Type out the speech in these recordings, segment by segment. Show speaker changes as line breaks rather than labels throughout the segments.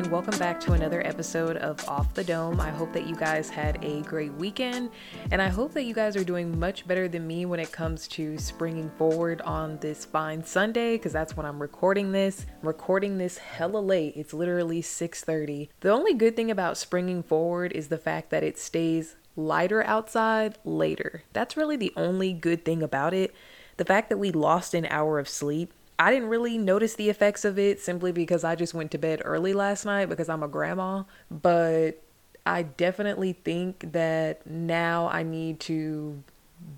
and welcome back to another episode of Off the Dome. I hope that you guys had a great weekend, and I hope that you guys are doing much better than me when it comes to springing forward on this fine Sunday, because that's when I'm recording this. I'm recording this hella late. It's literally 6:30. The only good thing about springing forward is the fact that it stays lighter outside later. That's really the only good thing about it. The fact that we lost an hour of sleep I didn't really notice the effects of it simply because I just went to bed early last night because I'm a grandma. But I definitely think that now I need to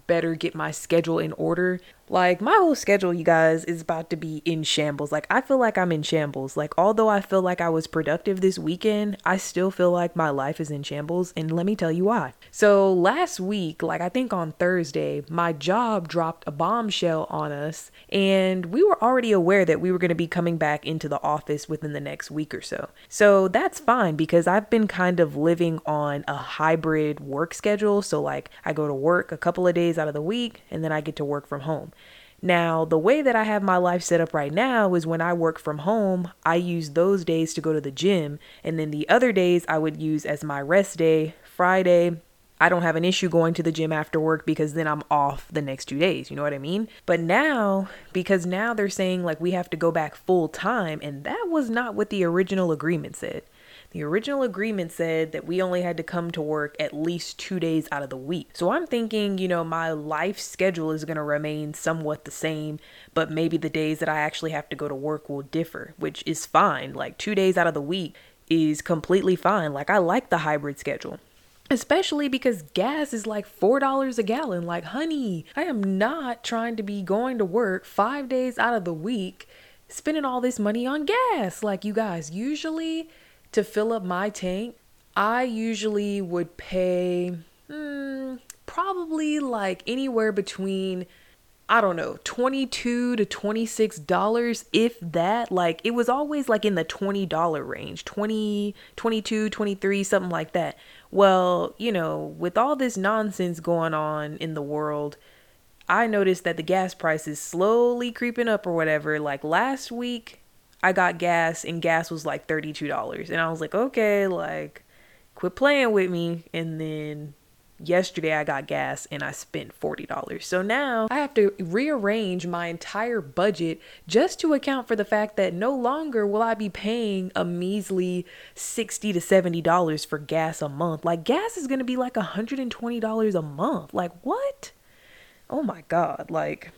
better get my schedule in order. Like my whole schedule, you guys, is about to be in shambles. Like I feel like I'm in shambles. Like although I feel like I was productive this weekend, I still feel like my life is in shambles and let me tell you why. So last week, like I think on Thursday, my job dropped a bombshell on us and we were already aware that we were going to be coming back into the office within the next week or so. So that's fine because I've been kind of living on a hybrid work schedule. So like I go to work a couple of days out of the week and then I get to work from home. Now, the way that I have my life set up right now is when I work from home, I use those days to go to the gym, and then the other days I would use as my rest day. Friday, I don't have an issue going to the gym after work because then I'm off the next two days. You know what I mean? But now, because now they're saying like we have to go back full time, and that was not what the original agreement said. The original agreement said that we only had to come to work at least two days out of the week. So I'm thinking, you know, my life schedule is going to remain somewhat the same, but maybe the days that I actually have to go to work will differ, which is fine. Like two days out of the week is completely fine. Like I like the hybrid schedule. Especially because gas is like $4 a gallon. Like, honey, I am not trying to be going to work five days out of the week spending all this money on gas. Like, you guys, usually to fill up my tank, I usually would pay hmm, probably like anywhere between I don't know, 22 to 26 dollars if that. Like it was always like in the 20 dollar range, 20, 22, 23, something like that. Well, you know, with all this nonsense going on in the world, I noticed that the gas price is slowly creeping up or whatever. Like last week, I got gas and gas was like $32. And I was like, okay, like, quit playing with me. And then yesterday I got gas and I spent $40. So now I have to rearrange my entire budget just to account for the fact that no longer will I be paying a measly 60 to $70 for gas a month. Like gas is going to be like $120 a month. Like what? Oh my god, like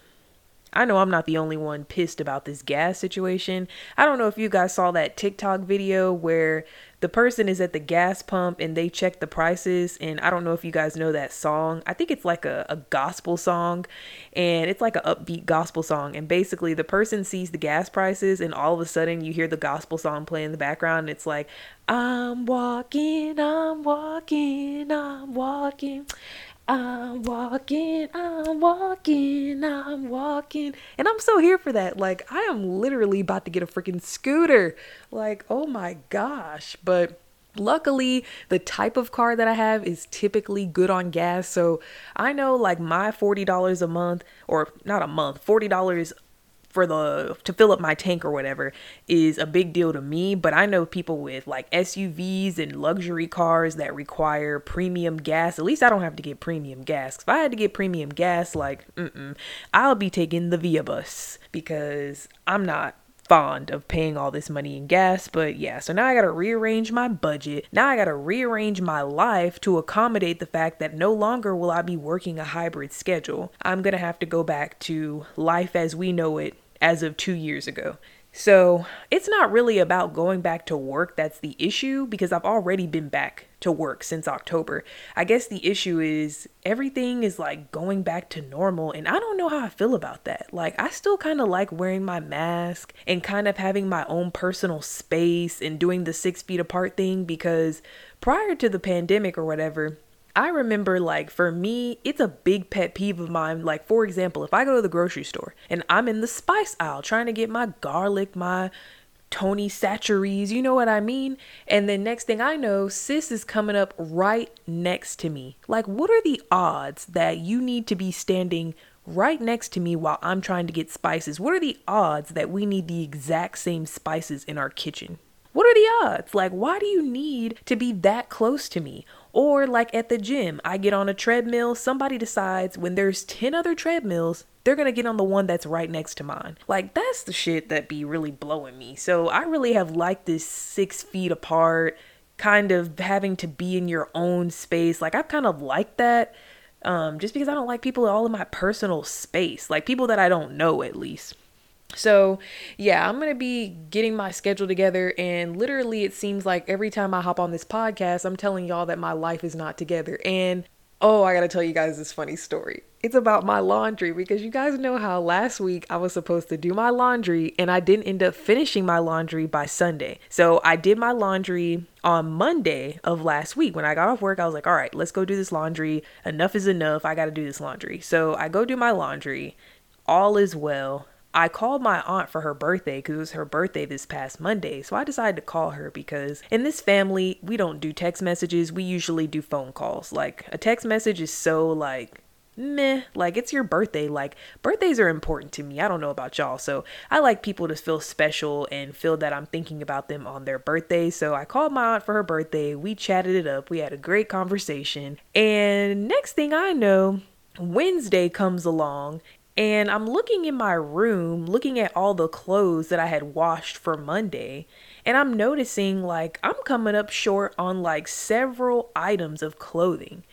I know I'm not the only one pissed about this gas situation. I don't know if you guys saw that TikTok video where the person is at the gas pump and they check the prices. And I don't know if you guys know that song. I think it's like a, a gospel song and it's like an upbeat gospel song. And basically, the person sees the gas prices and all of a sudden you hear the gospel song play in the background. And it's like, I'm walking, I'm walking, I'm walking. I'm walking, I'm walking, I'm walking. And I'm so here for that. Like, I am literally about to get a freaking scooter. Like, oh my gosh. But luckily, the type of car that I have is typically good on gas. So I know like my $40 a month, or not a month, $40 for the to fill up my tank or whatever is a big deal to me but i know people with like suvs and luxury cars that require premium gas at least i don't have to get premium gas if i had to get premium gas like mm mm, i'll be taking the via bus because i'm not fond of paying all this money in gas, but yeah, so now I gotta rearrange my budget. Now I gotta rearrange my life to accommodate the fact that no longer will I be working a hybrid schedule. I'm gonna have to go back to life as we know it as of two years ago. So it's not really about going back to work that's the issue because I've already been back to work since October. I guess the issue is everything is like going back to normal and I don't know how I feel about that. Like I still kind of like wearing my mask and kind of having my own personal space and doing the 6 feet apart thing because prior to the pandemic or whatever, I remember, like, for me, it's a big pet peeve of mine. Like, for example, if I go to the grocery store and I'm in the spice aisle trying to get my garlic, my Tony Chachere's, you know what I mean? And then next thing I know, sis is coming up right next to me. Like, what are the odds that you need to be standing right next to me while I'm trying to get spices? What are the odds that we need the exact same spices in our kitchen? What are the odds? Like, why do you need to be that close to me? Or, like at the gym, I get on a treadmill, somebody decides when there's 10 other treadmills, they're gonna get on the one that's right next to mine. Like, that's the shit that be really blowing me. So, I really have liked this six feet apart, kind of having to be in your own space. Like, I've kind of liked that. Um, just because I don't like people all in my personal space, like people that I don't know at least. So, yeah, I'm going to be getting my schedule together. And literally, it seems like every time I hop on this podcast, I'm telling y'all that my life is not together. And oh, I got to tell you guys this funny story. It's about my laundry because you guys know how last week I was supposed to do my laundry and I didn't end up finishing my laundry by Sunday. So, I did my laundry on Monday of last week. When I got off work, I was like, all right, let's go do this laundry. Enough is enough. I got to do this laundry. So, I go do my laundry. All is well I called my aunt for her birthday because it was her birthday this past Monday. So I decided to call her because in this family, we don't do text messages. We usually do phone calls. Like a text message is so like meh, like it's your birthday. Like birthdays are important to me. I don't know about y'all. So I like people to feel special and feel that I'm thinking about them on their birthday. So I called my aunt for her birthday. We chatted it up. We had a great conversation. And next thing I know, Wednesday comes along and I'm looking in my room, looking at all the clothes that I had washed for Monday, and I'm noticing like I'm coming up short on like several items of clothing.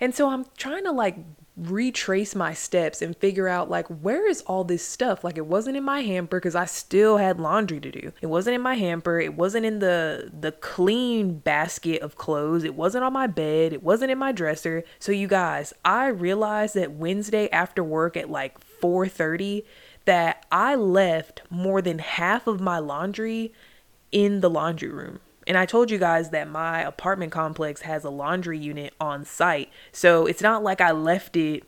And so I'm trying to like retrace my steps and figure out like where is all this stuff? Like it wasn't in my hamper because i still had laundry to do. It wasn't in my hamper. It wasn't in the the clean basket of clothes. It wasn't on my bed. It wasn't in my dresser. So you guys i realized that wednesday after work at like 4:30 that I left more than half of my laundry in the laundry room. And I told you guys that my apartment complex has a laundry unit on site. So it's not like I left it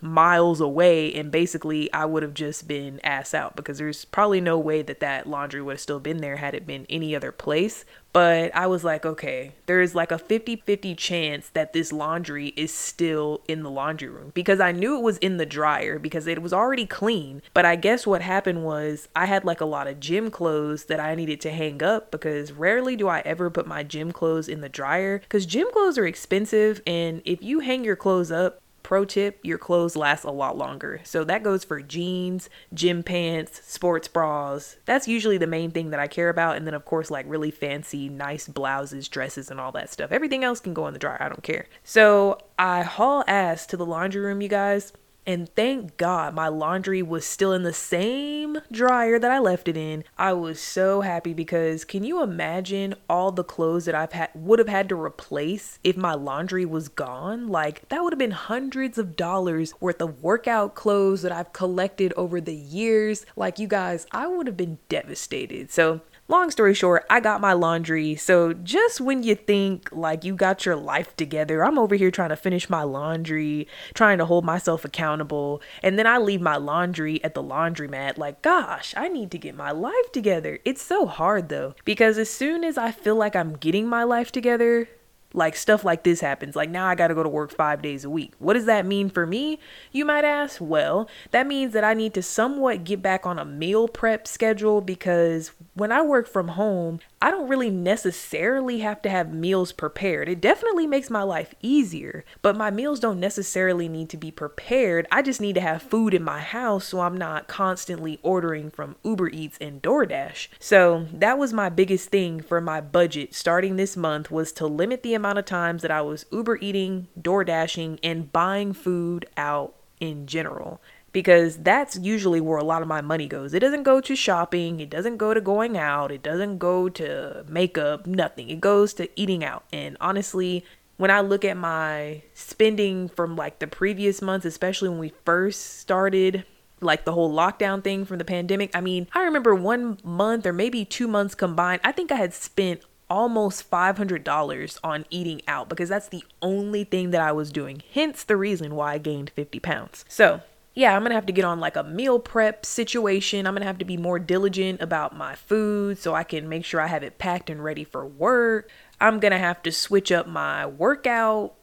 miles away and basically I would have just been ass out because there's probably no way that that laundry would have still been there had it been any other place. But I was like, okay, there's like a 50 50 chance that this laundry is still in the laundry room because I knew it was in the dryer because it was already clean. But I guess what happened was I had like a lot of gym clothes that I needed to hang up because rarely do I ever put my gym clothes in the dryer because gym clothes are expensive. And if you hang your clothes up, Pro tip, your clothes last a lot longer. So that goes for jeans, gym pants, sports bras. That's usually the main thing that I care about. And then, of course, like really fancy, nice blouses, dresses, and all that stuff. Everything else can go in the dryer. I don't care. So I haul ass to the laundry room, you guys. And thank God my laundry was still in the same dryer that I left it in. I was so happy because can you imagine all the clothes that I've had would have had to replace if my laundry was gone? Like that would have been hundreds of dollars worth of workout clothes that I've collected over the years. Like you guys, I would have been devastated. So Long story short, I got my laundry. So just when you think like you got your life together, I'm over here trying to finish my laundry, trying to hold myself accountable, and then I leave my laundry at the laundromat like, gosh, I need to get my life together. It's so hard though, because as soon as I feel like I'm getting my life together, like stuff like this happens. Like now I got to go to work 5 days a week. What does that mean for me? You might ask. Well, that means that I need to somewhat get back on a meal prep schedule because when I work from home, I don't really necessarily have to have meals prepared. It definitely makes my life easier, but my meals don't necessarily need to be prepared. I just need to have food in my house so I'm not constantly ordering from Uber Eats and DoorDash. So, that was my biggest thing for my budget starting this month was to limit the amount of times that I was Uber eating, DoorDashing and buying food out in general because that's usually where a lot of my money goes. It doesn't go to shopping, it doesn't go to going out, it doesn't go to makeup, nothing. It goes to eating out. And honestly, when I look at my spending from like the previous months, especially when we first started like the whole lockdown thing from the pandemic, I mean, I remember one month or maybe two months combined, I think I had spent almost $500 on eating out because that's the only thing that I was doing. Hence the reason why I gained 50 pounds. So, yeah, I'm gonna have to get on like a meal prep situation. I'm gonna have to be more diligent about my food so I can make sure I have it packed and ready for work. I'm gonna have to switch up my workout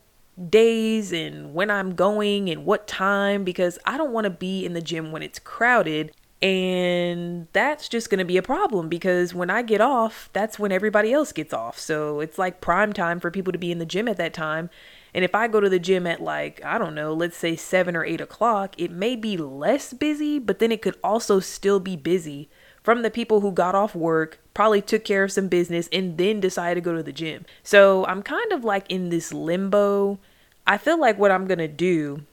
days and when I'm going and what time because I don't want to be in the gym when it's crowded And that's just to be a problem because when I get off, that's when everybody else gets off. So it's like prime time for people to be in the gym at that time. And if I go to the gym at like, I don't know, let's say seven or eight o'clock, it may be less busy, but then it could also still be busy from the people who got off work, probably took care of some business, and then decided to go to the gym. So I'm kind of like in this limbo. I feel like what I'm to do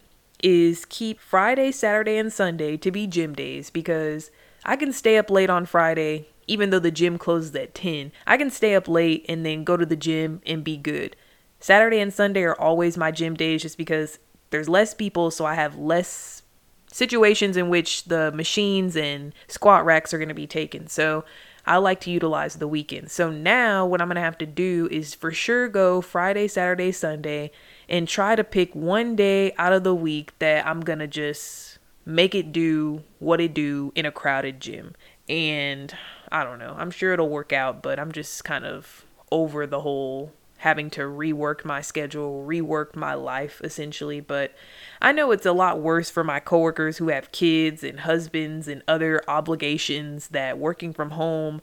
is keep Friday, Saturday, and Sunday to be gym days because I can stay up late on Friday, even though the gym closes at 10. I can stay up late and then go to the gym and be good. Saturday and Sunday are always my gym days just because there's less people, so I have less situations in which the machines and squat racks are going to be taken. So I like to utilize the weekend. So now what I'm going to have to do is for sure go Friday, Saturday, Sunday and try to pick one day out of the week that I'm going to just make it do what it do in a crowded gym. And I don't know. I'm sure it'll work out, but I'm just kind of over the whole having to rework my schedule, rework my life essentially. But I know it's a lot worse for my coworkers who have kids and husbands and other obligations that working from home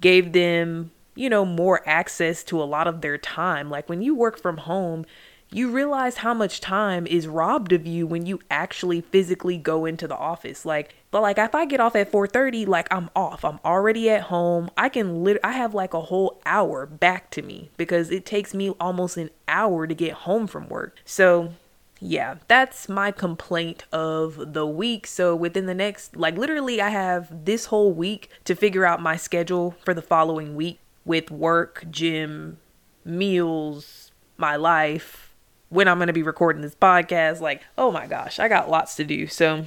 gave them, you know, more access to a lot of their time. Like when you work from home, you realize how much time is robbed of you when you actually physically go into the office. Like, but like if I get off at 4:30, like I'm off. I'm already at home. I can lit I have like a whole hour back to me because it takes me almost an hour to get home from work. So, yeah, that's my complaint of the week. So within the next like literally I have this whole week to figure out my schedule for the following week with work, gym, meals, my life, when I'm going to be recording this podcast. Like, oh my gosh, I got lots to do. So,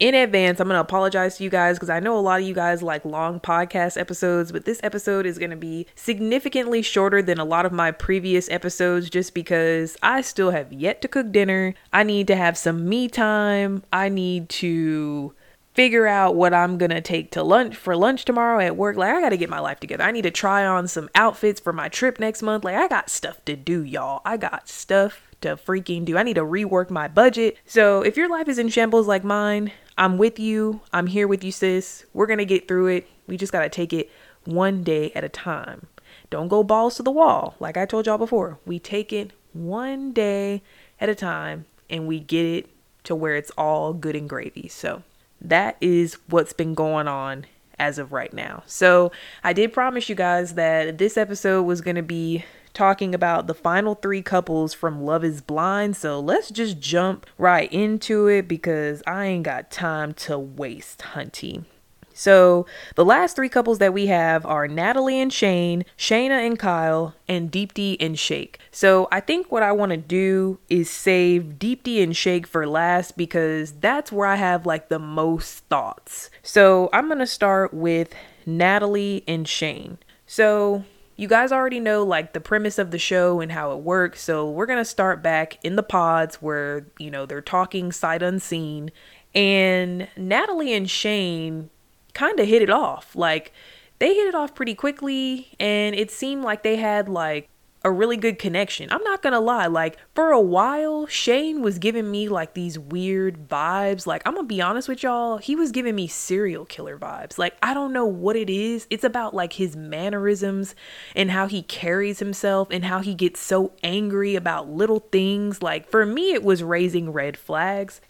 in advance, I'm going to apologize to you guys because I know a lot of you guys like long podcast episodes, but this episode is going to be significantly shorter than a lot of my previous episodes just because I still have yet to cook dinner. I need to have some me time. I need to figure out what I'm gonna take to lunch for lunch tomorrow at work. Like, I gotta get my life together. I need to try on some outfits for my trip next month. Like, I got stuff to do, y'all. I got stuff to freaking do. I need to rework my budget. So, if your life is in shambles like mine, I'm with you. I'm here with you, sis. We're gonna get through it. We just gotta take it one day at a time. Don't go balls to the wall. Like I told y'all before, we take it one day at a time and we get it to where it's all good and gravy. So, that is what's been going on as of right now. So, I did promise you guys that this episode was going to be talking about the final three couples from Love is Blind. So, let's just jump right into it because I ain't got time to waste, hunty. So the last three couples that we have are Natalie and Shayne, Shaina and Kyle, and Deepti and Shake. So I think what I want to do is save Deepti and Shake for last because that's where I have like the most thoughts. So I'm going to start with Natalie and Shayne. So you guys already know like the premise of the show and how it works. So we're going to start back in the pods where, you know, they're talking sight unseen. And Natalie and Shayne kind of hit it off. Like they hit it off pretty quickly and it seemed like they had like a really good connection. I'm not gonna lie, like for a while, Shayne was giving me like these weird vibes. Like, I'm gonna be honest with y'all, he was giving me serial killer vibes. Like, I don't know what it is. It's about like his mannerisms and how he carries himself and how he gets so angry about little things. Like, for me, it was raising red flags.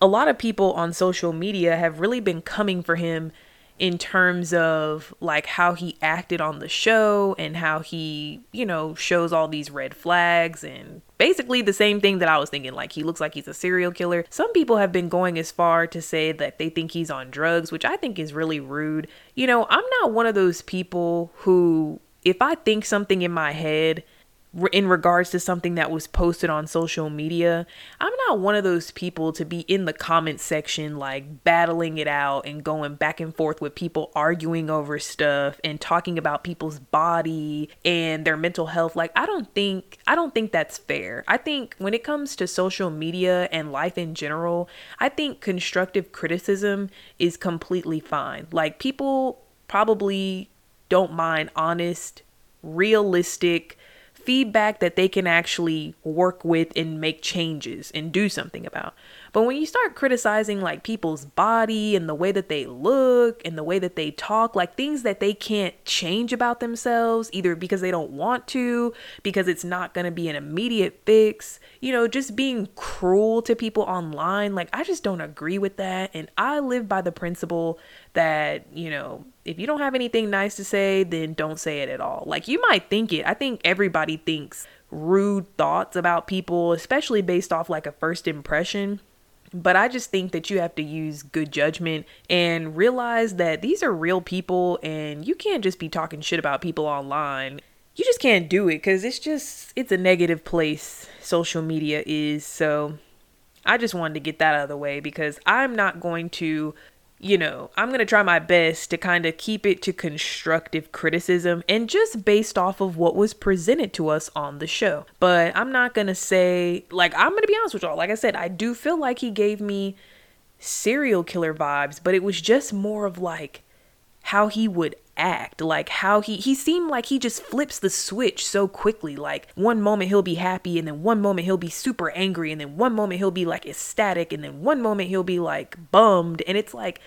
A lot of people on social media have really been coming for him in terms of like how he acted on the show and how he, you know, shows all these red flags and basically the same thing that I was thinking like he looks like he's a serial killer. Some people have been going as far to say that they think he's on drugs, which I think is really rude. You know, I'm not one of those people who if I think something in my head in regards to something that was posted on social media, I'm not one of those people to be in the comment section like battling it out and going back and forth with people arguing over stuff and talking about people's body and their mental health. Like I don't think I don't think that's fair. I think when it comes to social media and life in general, I think constructive criticism is completely fine. Like people probably don't mind honest, realistic feedback that they can actually work with and make changes and do something about. But when you start criticizing like people's body and the way that they look and the way that they talk, like things that they can't change about themselves, either because they don't want to, because it's not going to be an immediate fix, you know, just being cruel to people online, like I just don't agree with that. And I live by the principle that, you know, if you don't have anything nice to say, then don't say it at all. Like you might think it. I think everybody thinks rude thoughts about people, especially based off like a first impression. But I just think that you have to use good judgment and realize that these are real people and you can't just be talking shit about people online. You just can't do it because it's just, it's a negative place social media is. So I just wanted to get that out of the way because I'm not going to you know, I'm going to try my best to kind of keep it to constructive criticism and just based off of what was presented to us on the show. But I'm not going to say, like, I'm going to be honest with y'all. Like I said, I do feel like he gave me serial killer vibes, but it was just more of like how he would act like how he he seemed like he just flips the switch so quickly like one moment he'll be happy and then one moment he'll be super angry and then one moment he'll be like ecstatic and then one moment he'll be like bummed. And it's like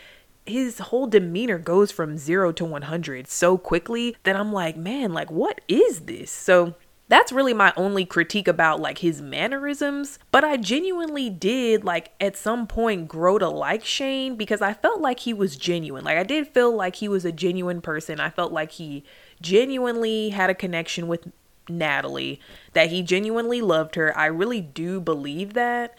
his whole demeanor goes from 0 to 100 so quickly that I'm like man like what is this? So that's really my only critique about like his mannerisms but i genuinely did like at some point grow to like shayne because i felt like he was genuine. Like i did feel like he was a genuine person. I felt like he genuinely had a connection with natalie that he genuinely loved her. I really do believe that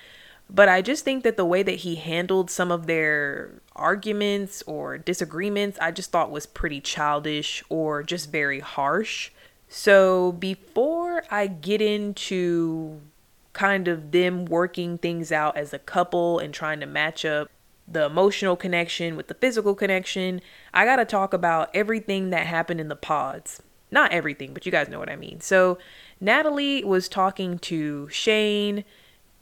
but i just think that the way that he handled some of their arguments or disagreements i just thought was pretty childish or just very harsh so before I get into kind of them working things out as a couple and trying to match up the emotional connection with the physical connection, I got to talk about everything that happened in the pods. Not everything, but you guys know what I mean. So Natalie was talking to Shayne,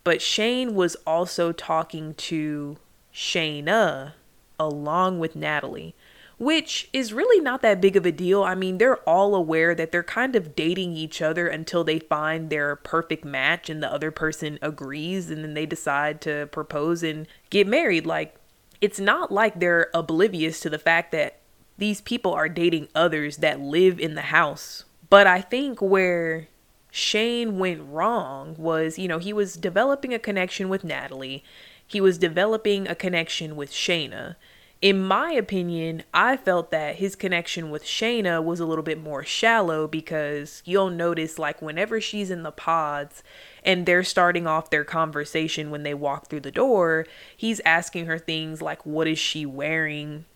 but Shayne was also talking to Shaina along with Natalie which is really not that big of a deal. I mean, they're all aware that they're kind of dating each other until they find their perfect match and the other person agrees and then they decide to propose and get married. Like, it's not like they're oblivious to the fact that these people are dating others that live in the house. But I think where Shayne went wrong was, you know, he was developing a connection with Natalie. He was developing a connection with Shaina in my opinion, I felt that his connection with Shaina was a little bit more shallow because you'll notice, like, whenever she's in the pods and they're starting off their conversation when they walk through the door, he's asking her things like, What is she wearing?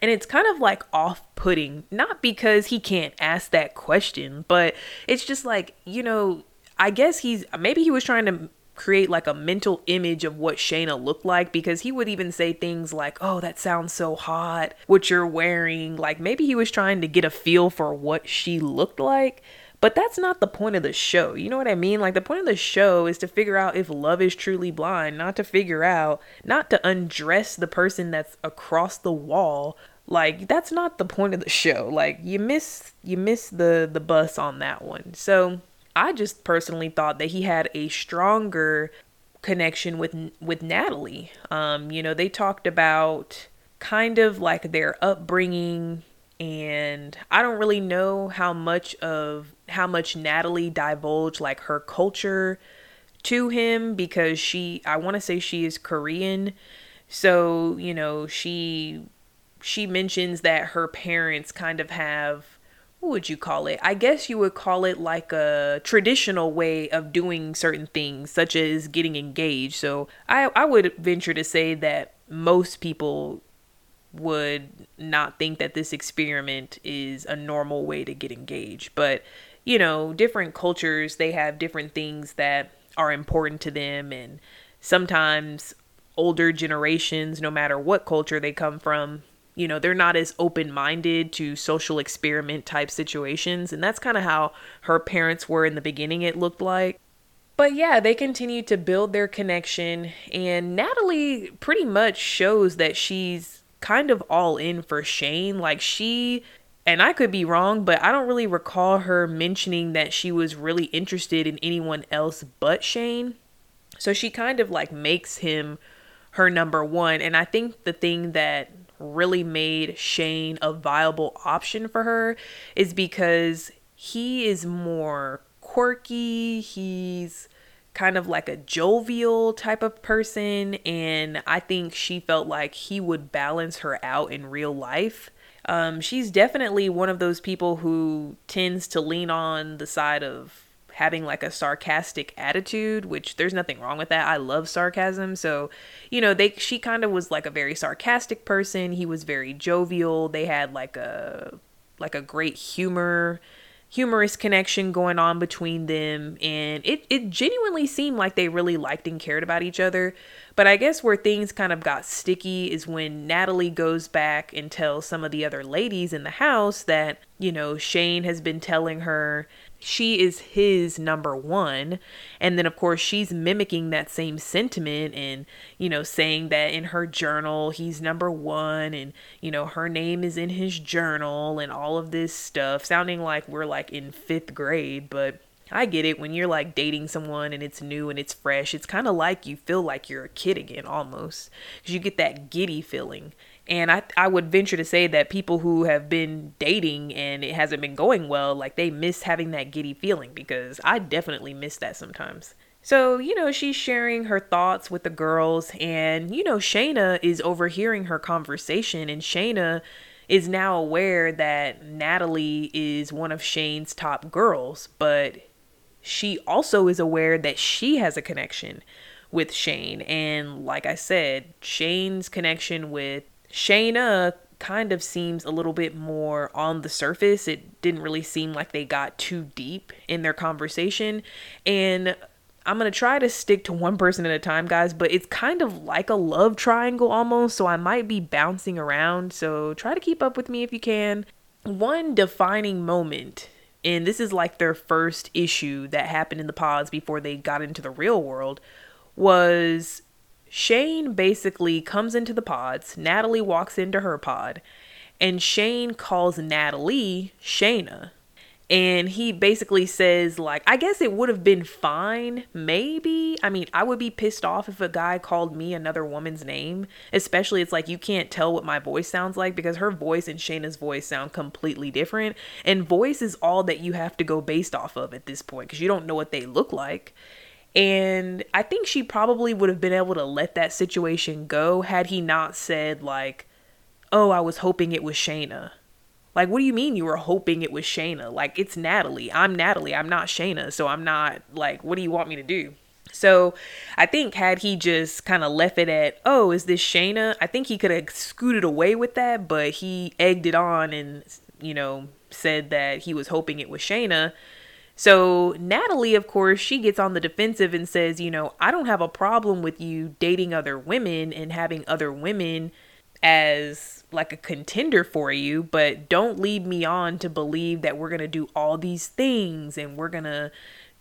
And it's kind of like off putting, not because he can't ask that question, but it's just like, you know, I guess he's maybe he was trying to create like a mental image of what Shaina looked like because he would even say things like, Oh, that sounds so hot, what you're wearing. Like maybe he was trying to get a feel for what she looked like. But that's not the point of the show. You know what I mean? Like the point of the show is to figure out if love is truly blind, not to figure out, not to undress the person that's across the wall. Like that's not the point of the show. Like you miss you miss the the bus on that one. So I just personally thought that he had a stronger connection with with Natalie. Um, you know, they talked about kind of like their upbringing and I don't really know how much of how much Natalie divulged like her culture to him because she I want to say she is Korean. So, you know, she she mentions that her parents kind of have what would you call it? I guess you would call it like a traditional way of doing certain things, such as getting engaged. So I, I would venture to say that most people would not think that this experiment is a normal way to get engaged. But, you know, different cultures, they have different things that are important to them. And sometimes older generations, no matter what culture they come from, you know they're not as open-minded to social experiment type situations and that's kind of how her parents were in the beginning it looked like but yeah they continue to build their connection and natalie pretty much shows that she's kind of all in for shayne like she and I could be wrong, but I don't really recall her mentioning that she was really interested in anyone else but Shayne. So she kind of like makes him her number one. And I think the thing that really made Shayne a viable option for her is because he is more quirky. He's kind of like a jovial type of person. And I think she felt like he would balance her out in real life. Um, she's definitely one of those people who tends to lean on the side of having like a sarcastic attitude, which there's nothing wrong with that. I love sarcasm. So, you know, they she kind of was like a very sarcastic person. He was very jovial. They had like a like a great humor humorous connection going on between them and it it genuinely seemed like they really liked and cared about each other but i guess where things kind of got sticky is when natalie goes back and tells some of the other ladies in the house that you know shayne has been telling her she is his number one and then of course she's mimicking that same sentiment and you know saying that in her journal he's number one and you know her name is in his journal and all of this stuff sounding like we're like in fifth grade but I get it when you're like dating someone and it's new and it's fresh. It's kind of like you feel like you're a kid again almost because you get that giddy feeling. And I, I would venture to say that people who have been dating and it hasn't been going well, like they miss having that giddy feeling because I definitely miss that sometimes. So, you know, she's sharing her thoughts with the girls, and, you know, Shaina is overhearing her conversation, and Shaina is now aware that Natalie is one of Shayne's top girls, but she also is aware that she has a connection with Shayne. And like I said, Shayne's connection with Shaina kind of seems a little bit more on the surface. It didn't really seem like they got too deep in their conversation. And I'm going to try to stick to one person at a time, guys, but it's kind of like a love triangle almost. So I might be bouncing around. So try to keep up with me if you can. One defining moment, and this is like their first issue that happened in the pods before they got into the real world, was Shayne basically comes into the pods. Natalie walks into her pod, and Shayne calls Natalie Shaina. And he basically says, like, I guess it would have been fine, maybe. I mean, I would be pissed off if a guy called me another woman's name. Especially, it's like you can't tell what my voice sounds like because her voice and Shaina's voice sound completely different. And voice is all that you have to go based off of at this point because you don't know what they look like. And I think she probably would have been able to let that situation go had he not said, like, oh, I was hoping it was Shaina. Like, what do you mean you were hoping it was Shaina? Like, it's Natalie. I'm Natalie. I'm not Shaina. So I'm not, like, what do you want me to do? So I think had he just kind of left it at, oh, is this Shaina? I think he could have scooted away with that, but he egged it on and, you know, said that he was hoping it was Shaina. So Natalie, of course, she gets on the defensive and says, you know, I don't have a problem with you dating other women and having other women as like a contender for you, but don't lead me on to believe that we're going to do all these things and we're going to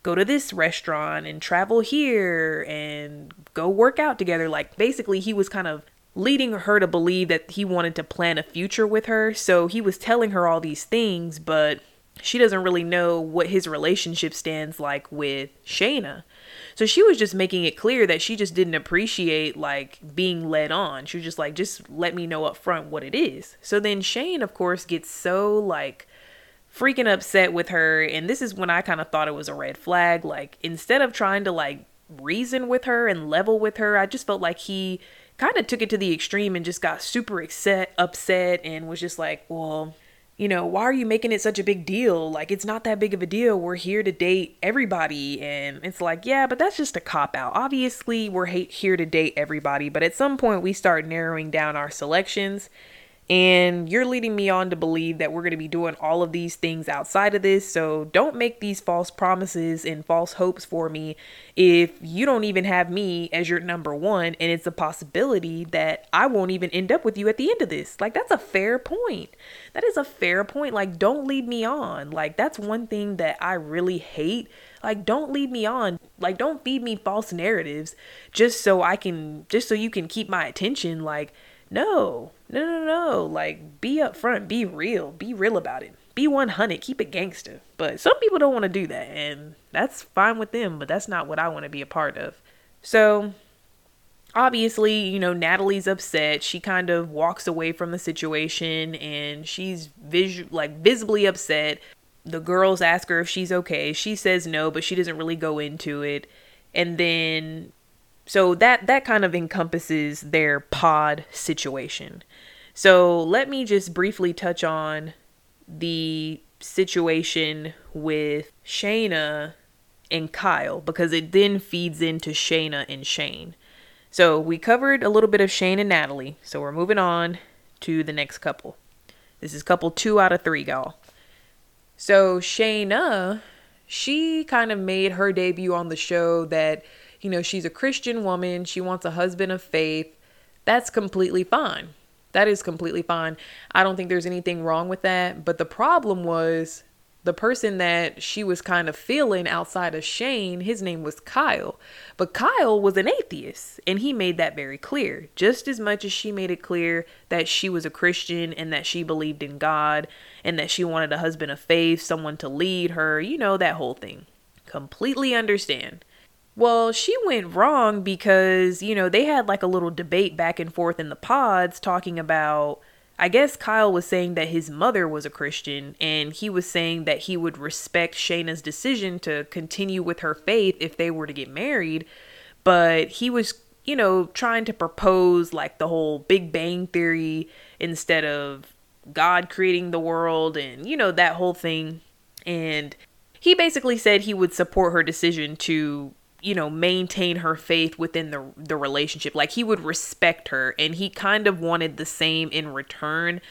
go to this restaurant and travel here and go work out together. Like basically he was kind of leading her to believe that he wanted to plan a future with her. So he was telling her all these things, but she doesn't really know what his relationship stands like with Shaina. So she was just making it clear that she just didn't appreciate like being led on. She was just like, just let me know up front what it is. So then Shayne, of course, gets so like freaking upset with her. And this is when I kind of thought it was a red flag. Like, instead of trying to like reason with her and level with her, I just felt like he kind of took it to the extreme and just got super upset, upset and was just like, well, you know, why are you making it such a big deal? Like, it's not that big of a deal. We're here to date everybody. And it's like, yeah, but that's just a cop out. Obviously, we're here to date everybody. But at some point, we start narrowing down our selections and you're leading me on to believe that we're going to be doing all of these things outside of this. So don't make these false promises and false hopes for me if you don't even have me as your number one. And it's a possibility that I won't even end up with you at the end of this. Like, that's a fair point. That is a fair point. Like, don't lead me on. Like, that's one thing that I really hate. Like, don't lead me on. Like, don't feed me false narratives just so I can, just so you can keep my attention. Like, no, no, no, no. Like, be upfront, be real, be real about it. Be 100, keep it gangster. But some people don't want to do that, and that's fine with them, but that's not what I want to be a part of. So, obviously, you know, Natalie's upset. She kind of walks away from the situation and she's vis- like visibly upset. The girls ask her if she's okay. She says no, but she doesn't really go into it. And then so that that kind of encompasses their pod situation. So let me just briefly touch on the situation with Shaina and Kyle because it then feeds into Shaina and Shayne. So we covered a little bit of Shayne and Natalie. So we're moving on to the next couple. This is couple two out of three, y'all. So Shaina, she kind of made her debut on the show that, you know, she's a Christian woman. She wants a husband of faith. That's completely fine. That is completely fine. I don't think there's anything wrong with that. But the problem was the person that she was kind of feeling outside of Shayne, his name was Kyle. But Kyle was an atheist, and he made that very clear. Just as much as she made it clear that she was a Christian and that she believed in God and that she wanted a husband of faith, someone to lead her, you know, that whole thing. Completely understand. Well, she went wrong because, you know, they had like a little debate back and forth in the pods talking about I guess Kyle was saying that his mother was a Christian, and he was saying that he would respect Shaina's decision to continue with her faith if they were to get married. But he was, you know, trying to propose like the whole Big Bang Theory instead of God creating the world and, you know, that whole thing. And he basically said he would support her decision to you know maintain her faith within the the relationship. Like he would respect her and he kind of wanted the same in return.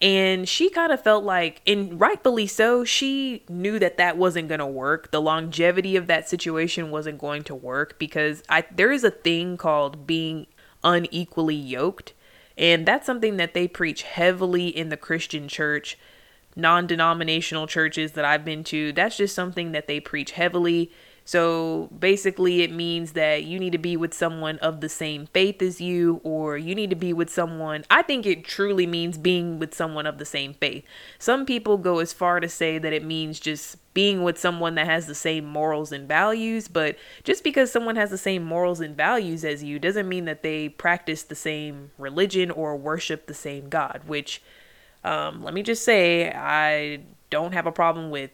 And she kind of felt like and rightfully so she knew that that wasn't going to work. The longevity of that situation wasn't going to work because i there is a thing called being unequally yoked and that's something that they preach heavily in the christian church. Non-denominational churches that i've been to that's just something that they preach heavily so basically, it means that you need to be with someone of the same faith as you, or you need to be with someone. I think it truly means being with someone of the same faith. Some people go as far to say that it means just being with someone that has the same morals and values, but just because someone has the same morals and values as you doesn't mean that they practice the same religion or worship the same God, which, um, let me just say, I don't have a problem with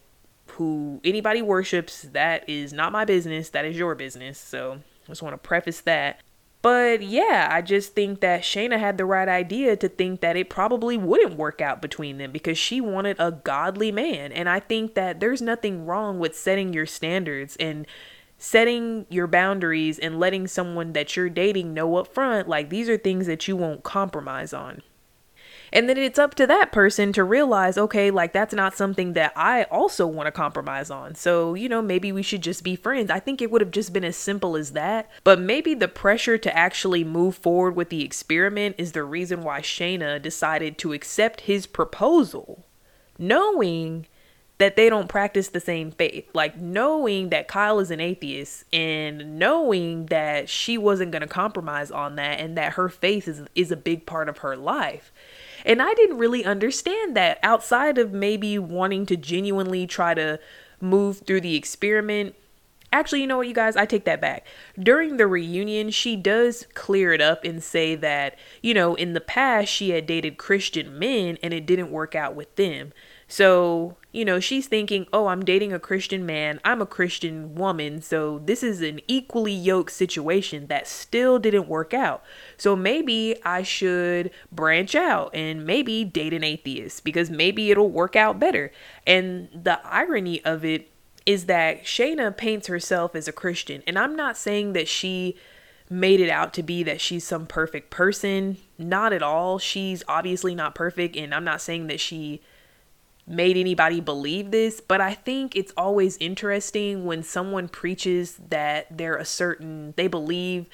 who anybody worships, that is not my business. That is your business. So I just want to preface that. But yeah, I just think that Shaina had the right idea to think that it probably wouldn't work out between them because she wanted a godly man. And I think that there's nothing wrong with setting your standards and setting your boundaries and letting someone that you're dating know up front like these are things that you won't compromise on. And then it's up to that person to realize, okay, like that's not something that I also want to compromise on. So, you know, maybe we should just be friends. I think it would have just been as simple as that. But maybe the pressure to actually move forward with the experiment is the reason why Shaina decided to accept his proposal, knowing that they don't practice the same faith. Like knowing that Kyle is an atheist and knowing that she wasn't going to compromise on that and that her faith is is a big part of her life. And I didn't really understand that outside of maybe wanting to genuinely try to move through the experiment. Actually, you know what, you guys, I take that back. During the reunion, she does clear it up and say that, you know, in the past, she had dated Christian men and it didn't work out with them. So, you know, she's thinking, oh, I'm dating a Christian man. I'm a Christian woman. So this is an equally yoked situation that still didn't work out. So maybe I should branch out and maybe date an atheist because maybe it'll work out better. And the irony of it is that Shaina paints herself as a Christian. And I'm not saying that she made it out to be that she's some perfect person. Not at all. She's obviously not perfect. And I'm not saying that she made anybody believe this, but I think it's always interesting when someone preaches that they're a certain, they believe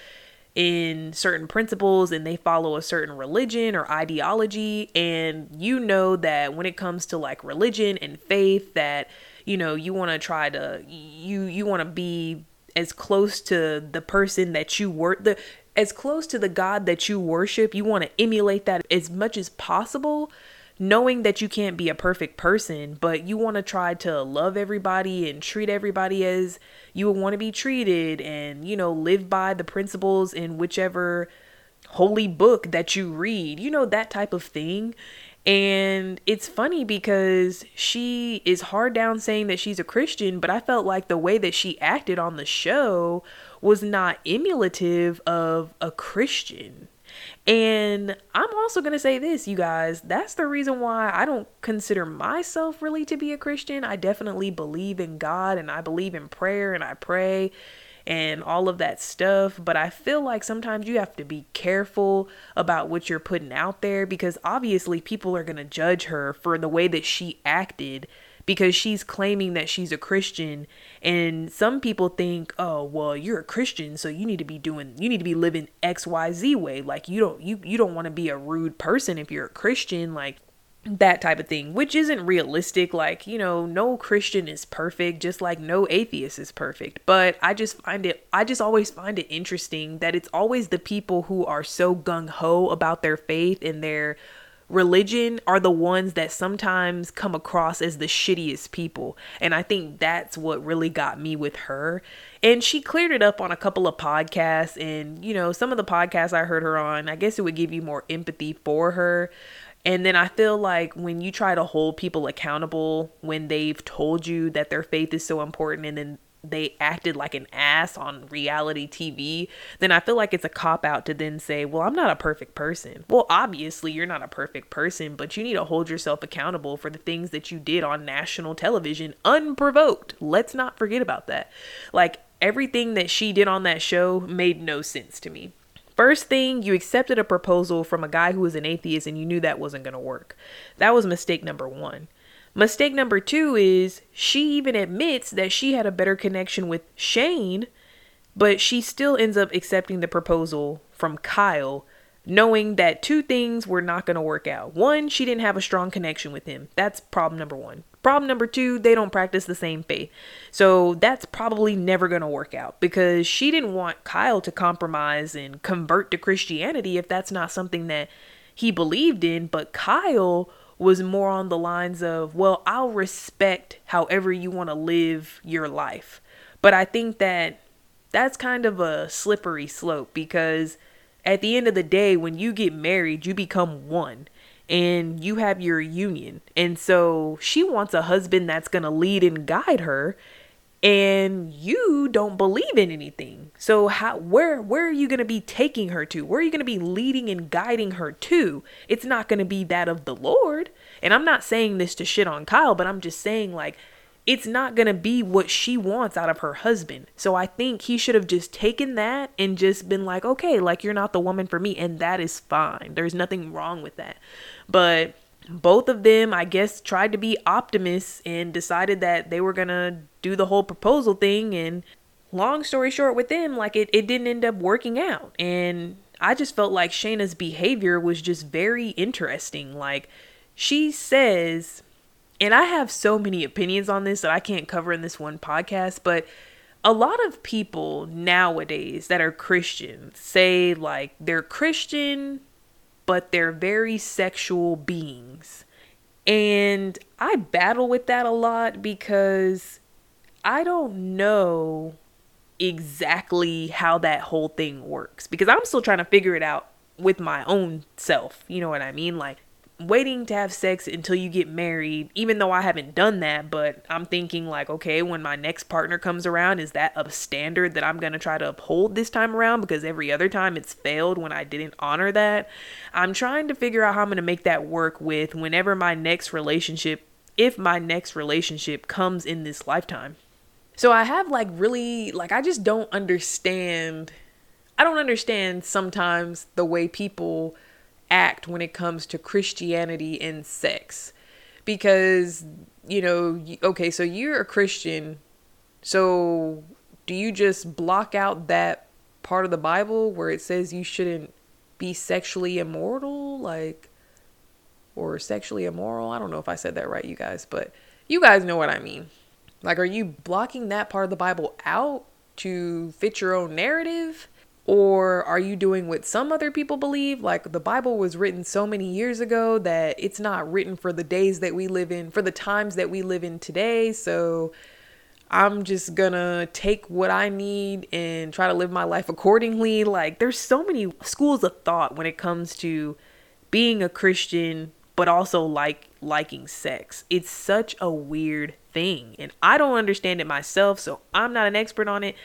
in certain principles and they follow a certain religion or ideology. And you know that when it comes to like religion and faith, that, you know, you want to try to, you, you want to be as close to the person that you were, the, as close to the God that you worship, you want to emulate that as much as possible knowing that you can't be a perfect person, but you want to try to love everybody and treat everybody as you would want to be treated and, you know, live by the principles in whichever holy book that you read, you know, that type of thing. And it's funny because she is hard down saying that she's a Christian, but I felt like the way that she acted on the show was not emulative of a Christian. And I'm also going to say this, you guys. That's the reason why I don't consider myself really to be a Christian. I definitely believe in God and I believe in prayer and I pray and all of that stuff. But I feel like sometimes you have to be careful about what you're putting out there because obviously people are going to judge her for the way that she acted because she's claiming that she's a Christian and some people think, "Oh, well, you're a Christian, so you need to be doing you need to be living XYZ way. Like you don't you you don't want to be a rude person if you're a Christian like that type of thing, which isn't realistic. Like, you know, no Christian is perfect, just like no atheist is perfect. But I just find it, I just always find it interesting that it's always the people who are so gung ho about their faith and their religion are the ones that sometimes come across as the shittiest people. And I think that's what really got me with her. And she cleared it up on a couple of podcasts. And, you know, some of the podcasts I heard her on, I guess it would give you more empathy for her. And then I feel like when you try to hold people accountable when they've told you that their faith is so important and then they acted like an ass on reality TV, then I feel like it's a cop out to then say, well, I'm not a perfect person. Well, obviously, you're not a perfect person, but you need to hold yourself accountable for the things that you did on national television unprovoked. Let's not forget about that. Like, everything that she did on that show made no sense to me. First thing, you accepted a proposal from a guy who was an atheist and you knew that wasn't going to work. That was mistake number one. Mistake number two is she even admits that she had a better connection with Shayne, but she still ends up accepting the proposal from Kyle, knowing that two things were not going to work out. One, she didn't have a strong connection with him. That's problem number one. Problem number two, they don't practice the same faith. So that's probably never going to work out because she didn't want Kyle to compromise and convert to Christianity if that's not something that he believed in. But Kyle was more on the lines of, well, I'll respect however you want to live your life. But I think that that's kind of a slippery slope because at the end of the day, when you get married, you become one and you have your union. And so she wants a husband that's going to lead and guide her and you don't believe in anything. So how where where are you going to be taking her to? Where are you going to be leading and guiding her to? It's not going to be that of the Lord. And I'm not saying this to shit on Kyle, but I'm just saying like it's not going to be what she wants out of her husband. So I think he should have just taken that and just been like, "Okay, like you're not the woman for me." And that is fine. There's nothing wrong with that. But both of them, I guess, tried to be optimists and decided that they were gonna do the whole proposal thing. And long story short, with them, like it, it didn't end up working out. And I just felt like Shaina's behavior was just very interesting. Like she says, and I have so many opinions on this that I can't cover in this one podcast, but a lot of people nowadays that are Christians say like they're Christian but they're very sexual beings. And I battle with that a lot because I don't know exactly how that whole thing works because I'm still trying to figure it out with my own self. You know what I mean? Like, waiting to have sex until you get married, even though I haven't done that, but I'm thinking like, okay, when my next partner comes around, is that a standard that I'm going to try to uphold this time around because every other time it's failed when I didn't honor that. I'm trying to figure out how I'm going to make that work with whenever my next relationship, if my next relationship comes in this lifetime. So I have like really like I just don't understand I don't understand sometimes the way people act when it comes to Christianity and sex. Because, you know, okay, so you're a Christian. So do you just block out that part of the Bible where it says you shouldn't be sexually immoral? Like, or sexually immoral? I don't know if I said that right, you guys, but you guys know what I mean. Like, are you blocking that part of the Bible out to fit your own narrative? Or are you doing what some other people believe? Like the Bible was written so many years ago that it's not written for the days that we live in, for the times that we live in today. So I'm just gonna take what I need and try to live my life accordingly. Like, there's so many schools of thought when it comes to being a Christian, but also like liking sex. It's such a weird thing, and I don't understand it myself, so I'm not an expert on it.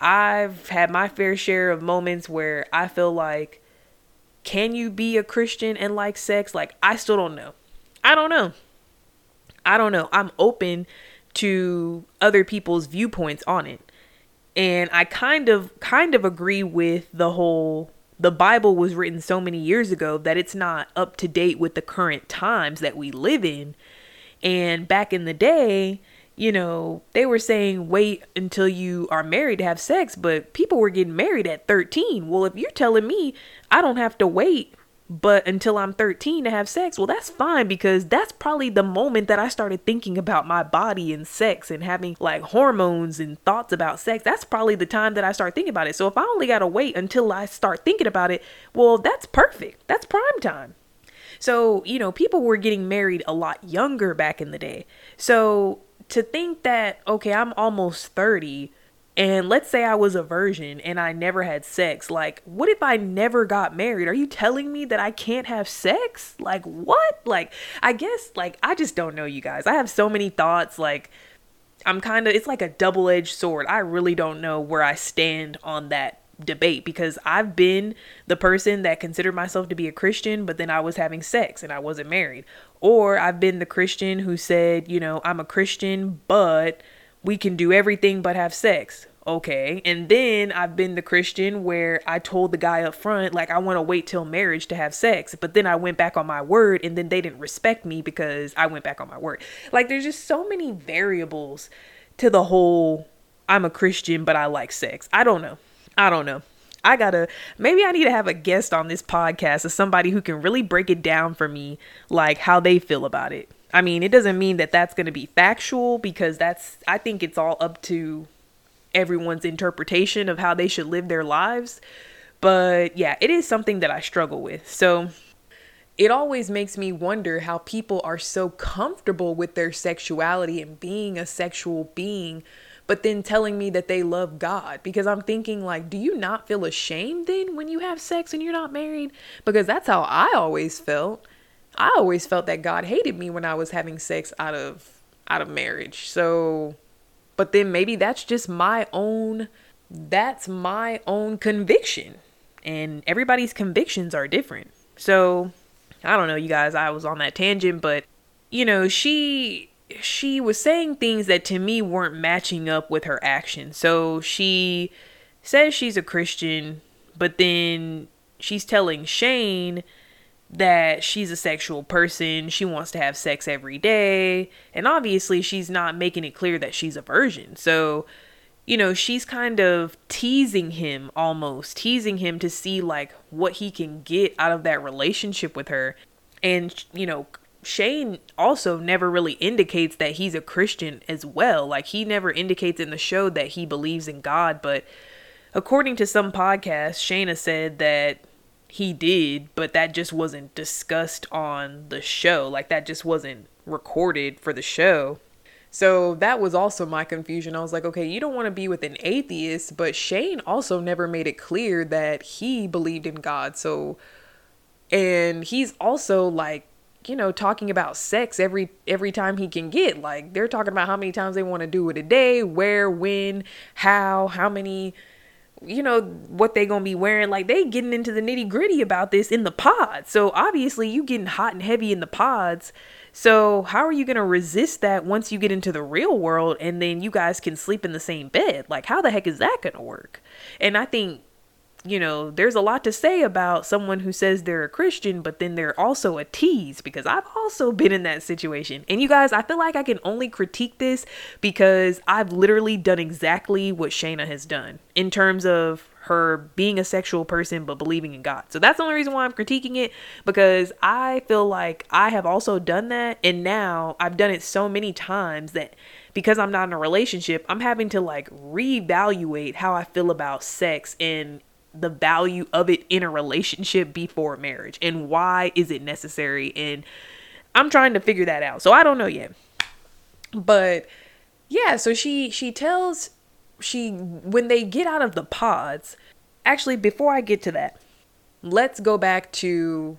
I've had my fair share of moments where I feel like, can you be a Christian and like sex? Like, I still don't know. I don't know. I don't know. I'm open to other people's viewpoints on it. And I kind of kind of agree with the whole the Bible was written so many years ago that it's not up to date with the current times that we live in. And back in the day, you know, they were saying wait until you are married to have sex, but people were getting married at 13. Well, if you're telling me I don't have to wait but until I'm 13 to have sex, well, that's fine because that's probably the moment that I started thinking about my body and sex and having like hormones and thoughts about sex. That's probably the time that I start thinking about it. So if I only got to wait until I start thinking about it, well, that's perfect. That's prime time. So, you know, people were getting married a lot younger back in the day. So to think that, okay, I'm almost 30, and let's say I was a virgin and I never had sex, like, what if I never got married? Are you telling me that I can't have sex? Like, what? Like, I guess, like, I just don't know, you guys. I have so many thoughts, like, I'm kind of, it's like a double edged sword. I really don't know where I stand on that debate because I've been the person that considered myself to be a Christian, but then I was having sex and I wasn't married. Or I've been the Christian who said, you know, I'm a Christian, but we can do everything but have sex. Okay. And then I've been the Christian where I told the guy up front, like, I want to wait till marriage to have sex. But then I went back on my word and then they didn't respect me because I went back on my word. Like, there's just so many variables to the whole I'm a Christian, but I like sex. I don't know. I don't know. I gotta maybe I need to have a guest on this podcast of somebody who can really break it down for me, like how they feel about it. I mean, it doesn't mean that that's gonna be factual because that's I think it's all up to everyone's interpretation of how they should live their lives. But yeah, it is something that I struggle with. So it always makes me wonder how people are so comfortable with their sexuality and being a sexual being but then telling me that they love God because I'm thinking like do you not feel ashamed then when you have sex and you're not married because that's how I always felt I always felt that God hated me when I was having sex out of out of marriage so but then maybe that's just my own that's my own conviction and everybody's convictions are different so I don't know you guys I was on that tangent but you know she she was saying things that to me weren't matching up with her actions. So she says she's a Christian, but then she's telling Shayne that she's a sexual person. She wants to have sex every day. And obviously, she's not making it clear that she's a virgin. So, you know, she's kind of teasing him almost, teasing him to see like what he can get out of that relationship with her. And, you know, Shayne also never really indicates that he's a Christian as well. Like he never indicates in the show that he believes in God, but according to some podcasts, Shaina said that he did, but that just wasn't discussed on the show. Like that just wasn't recorded for the show. So that was also my confusion. I was like, okay, you don't want to be with an atheist, but Shayne also never made it clear that he believed in God. So and he's also like you know talking about sex every every time he can get like they're talking about how many times they want to do it a day where when how how many you know what they gonna be wearing. Like they getting into the nitty gritty about this in the pods. So obviously you getting hot and heavy in the pods. So how are you gonna resist that once you get into the real world and then you guys can sleep in the same bed? Like how the heck is that gonna work? And i think you know, there's a lot to say about someone who says they're a Christian, but then they're also a tease because I've also been in that situation. And you guys, I feel like I can only critique this because I've literally done exactly what Shaina has done in terms of her being a sexual person but believing in God. So that's the only reason why I'm critiquing it because I feel like I have also done that and now I've done it so many times that because I'm not in a relationship, I'm having to like reevaluate how I feel about sex and the value of it in a relationship before marriage and why is it necessary and I'm trying to figure that out. So I don't know yet. But yeah, so she she tells she when they get out of the pods, actually before I get to that, let's go back to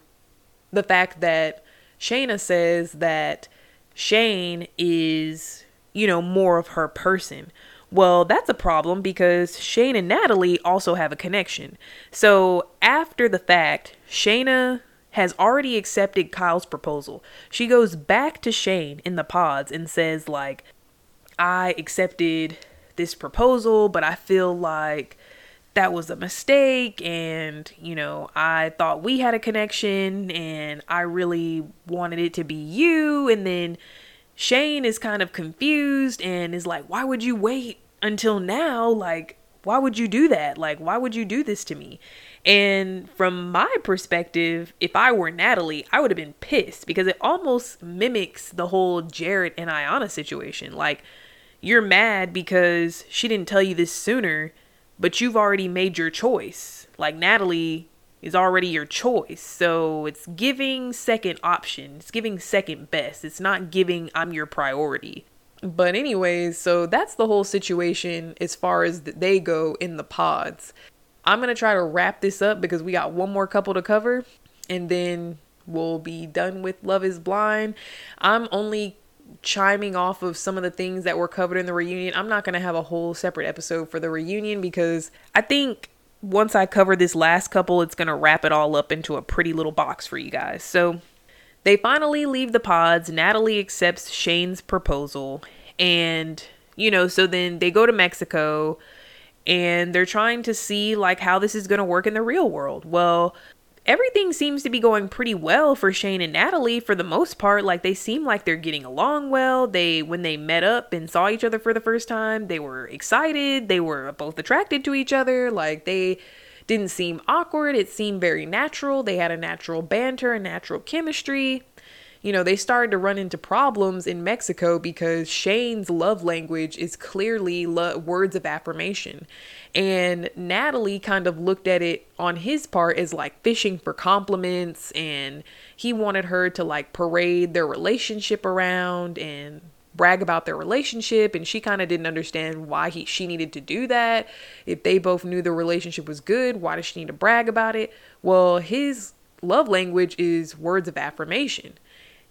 the fact that Shaina says that Shayne is, you know, more of her person. Well, that's a problem because Shayne and Natalie also have a connection. So after the fact, Shaina has already accepted Kyle's proposal. She goes back to Shayne in the pods and says, like, I accepted this proposal, but I feel like that was a mistake and you know i thought we had a connection and i really wanted it to be you and then shayne is kind of confused and is like why would you wait until now? Like why would you do that? Like why would you do this to me? And from my perspective if i were natalie i would have been pissed because it almost mimics the whole jarrette and iyanna situation. Like you're mad because she didn't tell you this sooner but you've already made your choice. Like Natalie is already your choice. So it's giving second option. It's giving second best. It's not giving I'm your priority. But anyways, so that's the whole situation as far as they go in the pods. I'm going to try to wrap this up because we got one more couple to cover and then we'll be done with Love is Blind. I'm only chiming off of some of the things that were covered in the reunion. I'm not going to have a whole separate episode for the reunion because I think once I cover this last couple, it's going to wrap it all up into a pretty little box for you guys. So they finally leave the pods. Natalie accepts Shayne's proposal. And, you know, so then they go to Mexico and they're trying to see like how this is going to work in the real world. Well, everything seems to be going pretty well for Shayne and Natalie for the most part. Like they seem like they're getting along well. They when they met up and saw each other for the first time, they were excited. They were both attracted to each other. Like they didn't seem awkward. It seemed very natural. They had a natural banter, a natural chemistry you know, they started to run into problems in Mexico because Shayne's love language is clearly lo- words of affirmation. And Natalie kind of looked at it on his part as like fishing for compliments and he wanted her to like parade their relationship around and brag about their relationship and she kind of didn't understand why he she needed to do that. If they both knew the relationship was good why does she need to brag about it? Well his love language is words of affirmation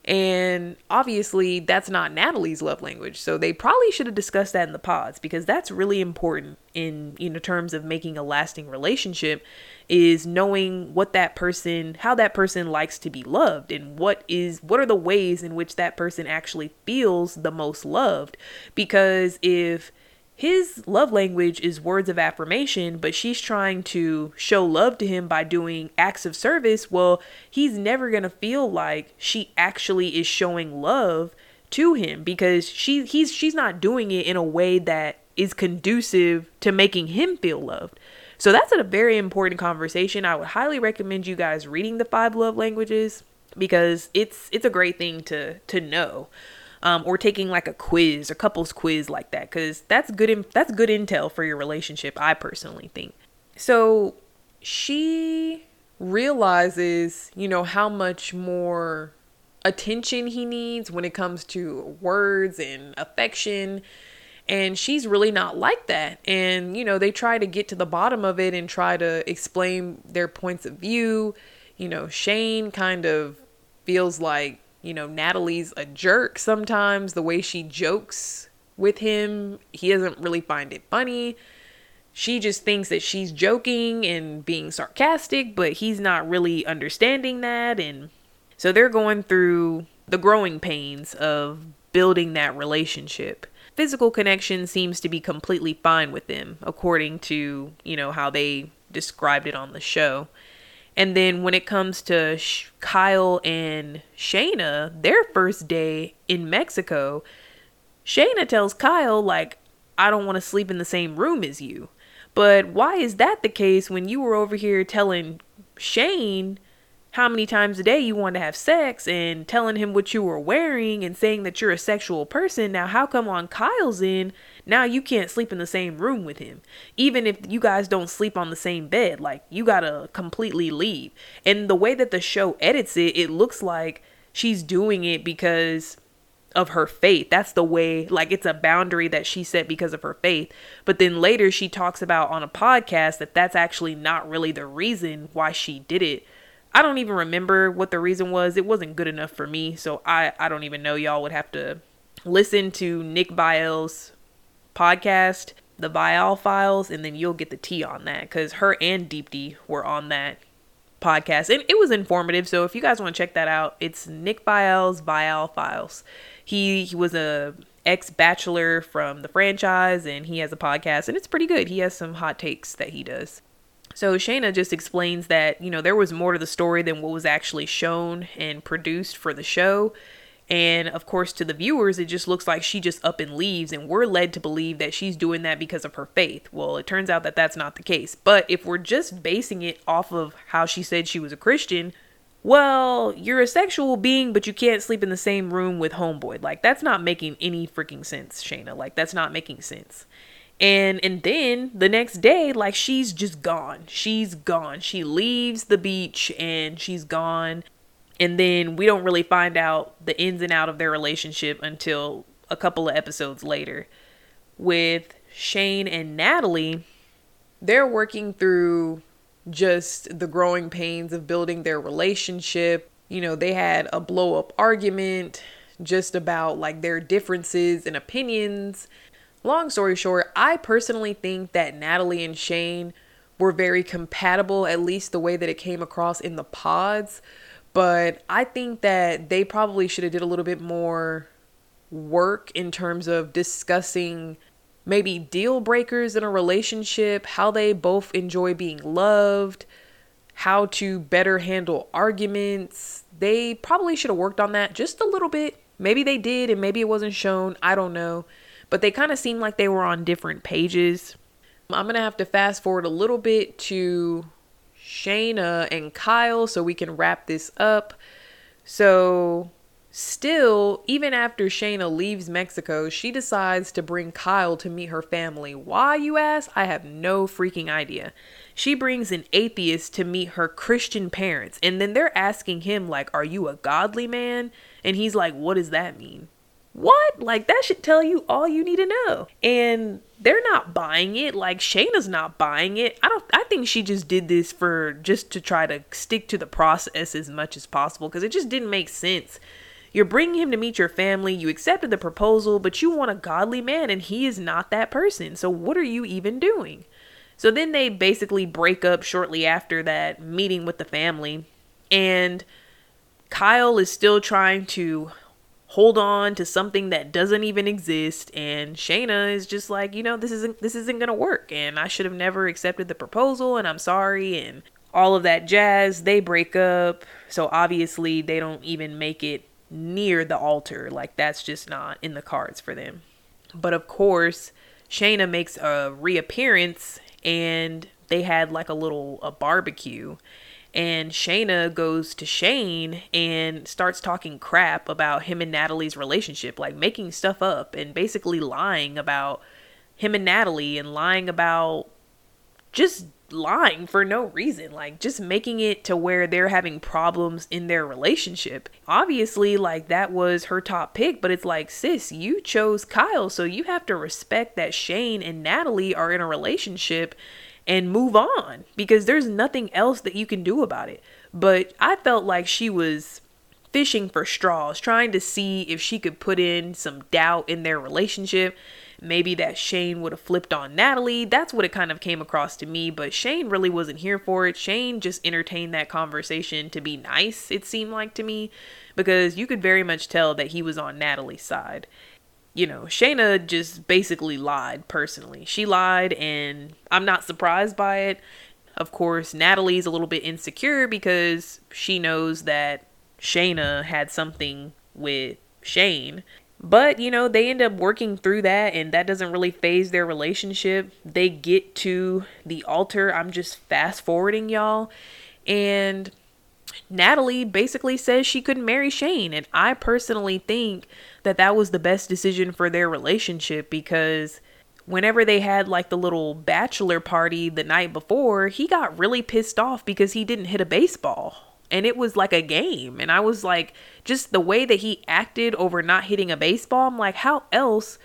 and obviously, that's not Natalie's love language. So they probably should have discussed that in the pods because that's really important in you know terms of making a lasting relationship is knowing what that person how that person likes to be loved and what is what are the ways in which that person actually feels the most loved because if his love language is words of affirmation, but she's trying to show love to him by doing acts of service. Well, he's never going to feel like she actually is showing love to him because she he's she's not doing it in a way that is conducive to making him feel loved. So that's a very important conversation. I would highly recommend you guys reading the five love languages because it's it's a great thing to to know um, or taking like a quiz, a couples quiz like that, because that's good. In, that's good intel for your relationship. I personally think. So she realizes, you know, how much more attention he needs when it comes to words and affection. And she's really not like that. And, you know, they try to get to the bottom of it and try to explain their points of view. You know, Shayne kind of feels like you know, Natalie's a jerk sometimes. The way she jokes with him, he doesn't really find it funny. She just thinks that she's joking and being sarcastic, but he's not really understanding that. And so they're going through the growing pains of building that relationship. Physical connection seems to be completely fine with them, according to, you know, how they described it on the show. And then when it comes to Sh- Kyle and Shaina, their first day in Mexico, Shaina tells Kyle, like, I don't want to sleep in the same room as you. But why is that the case when you were over here telling Shayne how many times a day you want to have sex and telling him what you were wearing and saying that you're a sexual person? Now, how come on Kyle's in, now you can't sleep in the same room with him. Even if you guys don't sleep on the same bed, like you gotta completely leave. And the way that the show edits it, it looks like she's doing it because of her faith. That's the way, like, it's a boundary that she set because of her faith. But then later she talks about on a podcast that that's actually not really the reason why she did it. I don't even remember what the reason was. It wasn't good enough for me. So I, I don't even know. Y'all would have to listen to Nick Viall's podcast, the Viall Files, and then you'll get the tea on that because her and Deepti were on that podcast and it was informative. So if you guys want to check that out, it's Nick Viall's Viall Files. He, he was a ex bachelor from the franchise and he has a podcast and it's pretty good. He has some hot takes that he does. So Shaina just explains that, you know, there was more to the story than what was actually shown and produced for the show. And of course, to the viewers, it just looks like she just up and leaves, and we're led to believe that she's doing that because of her faith. Well, it turns out that that's not the case. But if we're just basing it off of how she said she was a Christian, well, you're a sexual being, but you can't sleep in the same room with Homeboy. Like, that's not making any freaking sense, Shaina. Like, that's not making sense. And and then the next day, like she's just gone. She's gone. She leaves the beach and she's gone. And then we don't really find out the ins and out of their relationship until a couple of episodes later. With Shayne and Natalie, they're working through just the growing pains of building their relationship. You know, they had a blow up argument just about like their differences and opinions. Long story short, I personally think that Natalie and Shane were very compatible, at least the way that it came across in the pods. But I think that they probably should have did a little bit more work in terms of discussing maybe deal breakers in a relationship, how they both enjoy being loved, how to better handle arguments. They probably should have worked on that just a little bit. Maybe they did and maybe it wasn't shown. I don't know. But they kind of seemed like they were on different pages. I'm going to have to fast forward a little bit to Shaina and Kyle so we can wrap this up. So Still, even after Shaina leaves Mexico, she decides to bring Kyle to meet her family. Why, you ask? I have no freaking idea. She brings an atheist to meet her Christian parents, and then they're asking him, like, Are you a godly man? And he's like, What does that mean? What? Like, that should tell you all you need to know. And they're not buying it. Like, Shaina's not buying it. I don't, I think she just did this for just to try to stick to the process as much as possible because it just didn't make sense you're bringing him to meet your family. You accepted the proposal, but you want a godly man, and he is not that person. So, what are you even doing? So, then they basically break up shortly after that meeting with the family. And Kyle is still trying to hold on to something that doesn't even exist and Shaina is just like, you know, this isn't this isn't going to work and I should have never accepted the proposal and I'm sorry and all of that jazz. They break up. So obviously they don't even make it near the altar. Like that's just not in the cards for them. But of course, Shaina makes a reappearance and they had like a little a barbecue and Shaina goes to Shayne and starts talking crap about him and Natalie's relationship, like making stuff up and basically lying about him and Natalie and lying about just lying for no reason, like just making it to where they're having problems in their relationship. Obviously, like that was her top pick, but it's like, sis, you chose Kyle, so you have to respect that Shayne and Natalie are in a relationship and move on because there's nothing else that you can do about it. But I felt like she was fishing for straws, trying to see if she could put in some doubt in their relationship maybe that Shayne would have flipped on Natalie. That's what it kind of came across to me, but Shayne really wasn't here for it. Shayne just entertained that conversation to be nice, it seemed like to me, because you could very much tell that he was on Natalie's side. You know, Shaina just basically lied personally. She lied, and I'm not surprised by it. Of course, Natalie's a little bit insecure because she knows that Shaina had something with Shayne but, you know, they end up working through that and that doesn't really phase their relationship. They get to the altar. I'm just fast forwarding y'all. And Natalie basically says she couldn't marry Shayne. And I personally think that that was the best decision for their relationship because whenever they had like the little bachelor party the night before, he got really pissed off because he didn't hit a baseball. And it was like a game. And I was like, just the way that he acted over not hitting a baseball, I'm like, how else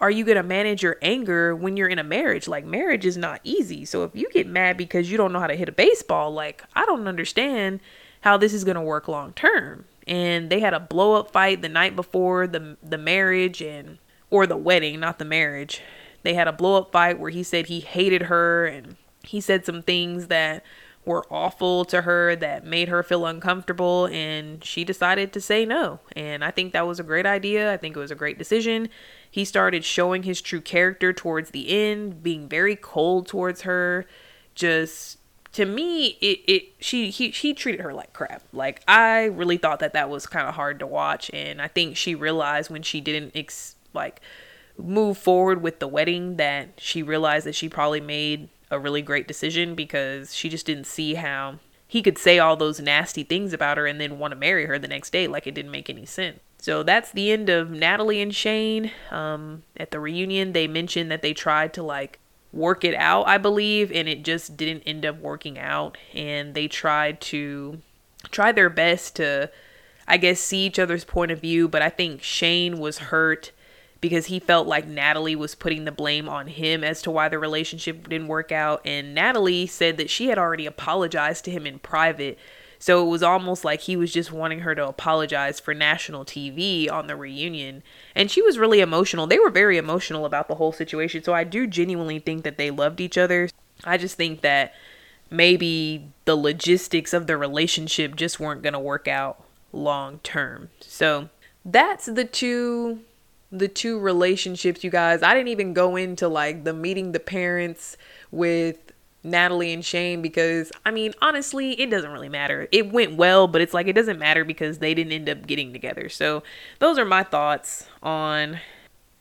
are you going to manage your anger when you're in a marriage? Like, marriage is not easy. So if you get mad because you don't know how to hit a baseball, like, I don't understand how this is going to work long term. And they had a blow up fight the night before the the marriage and or the wedding, not the marriage. They had a blow up fight where he said he hated her and he said some things that were awful to her that made her feel uncomfortable and she decided to say no. And I think that was a great idea. I think it was a great decision. He started showing his true character towards the end, being very cold towards her. Just to me, it, it she he he treated her like crap. Like I really thought that that was kind of hard to watch, and I think she realized when she didn't ex- like move forward with the wedding that she realized that she probably made a really great decision because she just didn't see how he could say all those nasty things about her and then want to marry her the next day like it didn't make any sense. So that's the end of Natalie and Shayne. Um, at the reunion, they mentioned that they tried to like work it out, I believe, and it just didn't end up working out. And they tried to try their best to, I guess, see each other's point of view. But I think Shayne was hurt because he felt like Natalie was putting the blame on him as to why the relationship didn't work out. And Natalie said that she had already apologized to him in private. So it was almost like he was just wanting her to apologize for national TV on the reunion. And she was really emotional. They were very emotional about the whole situation. So I do genuinely think that they loved each other. I just think that maybe the logistics of the relationship just weren't going to work out long term. So that's the two the two relationships, you guys. I didn't even go into like the meeting the parents with Natalie and Shayne because I mean, honestly, it doesn't really matter. It went well, but it's like it doesn't matter because they didn't end up getting together. So, those are my thoughts on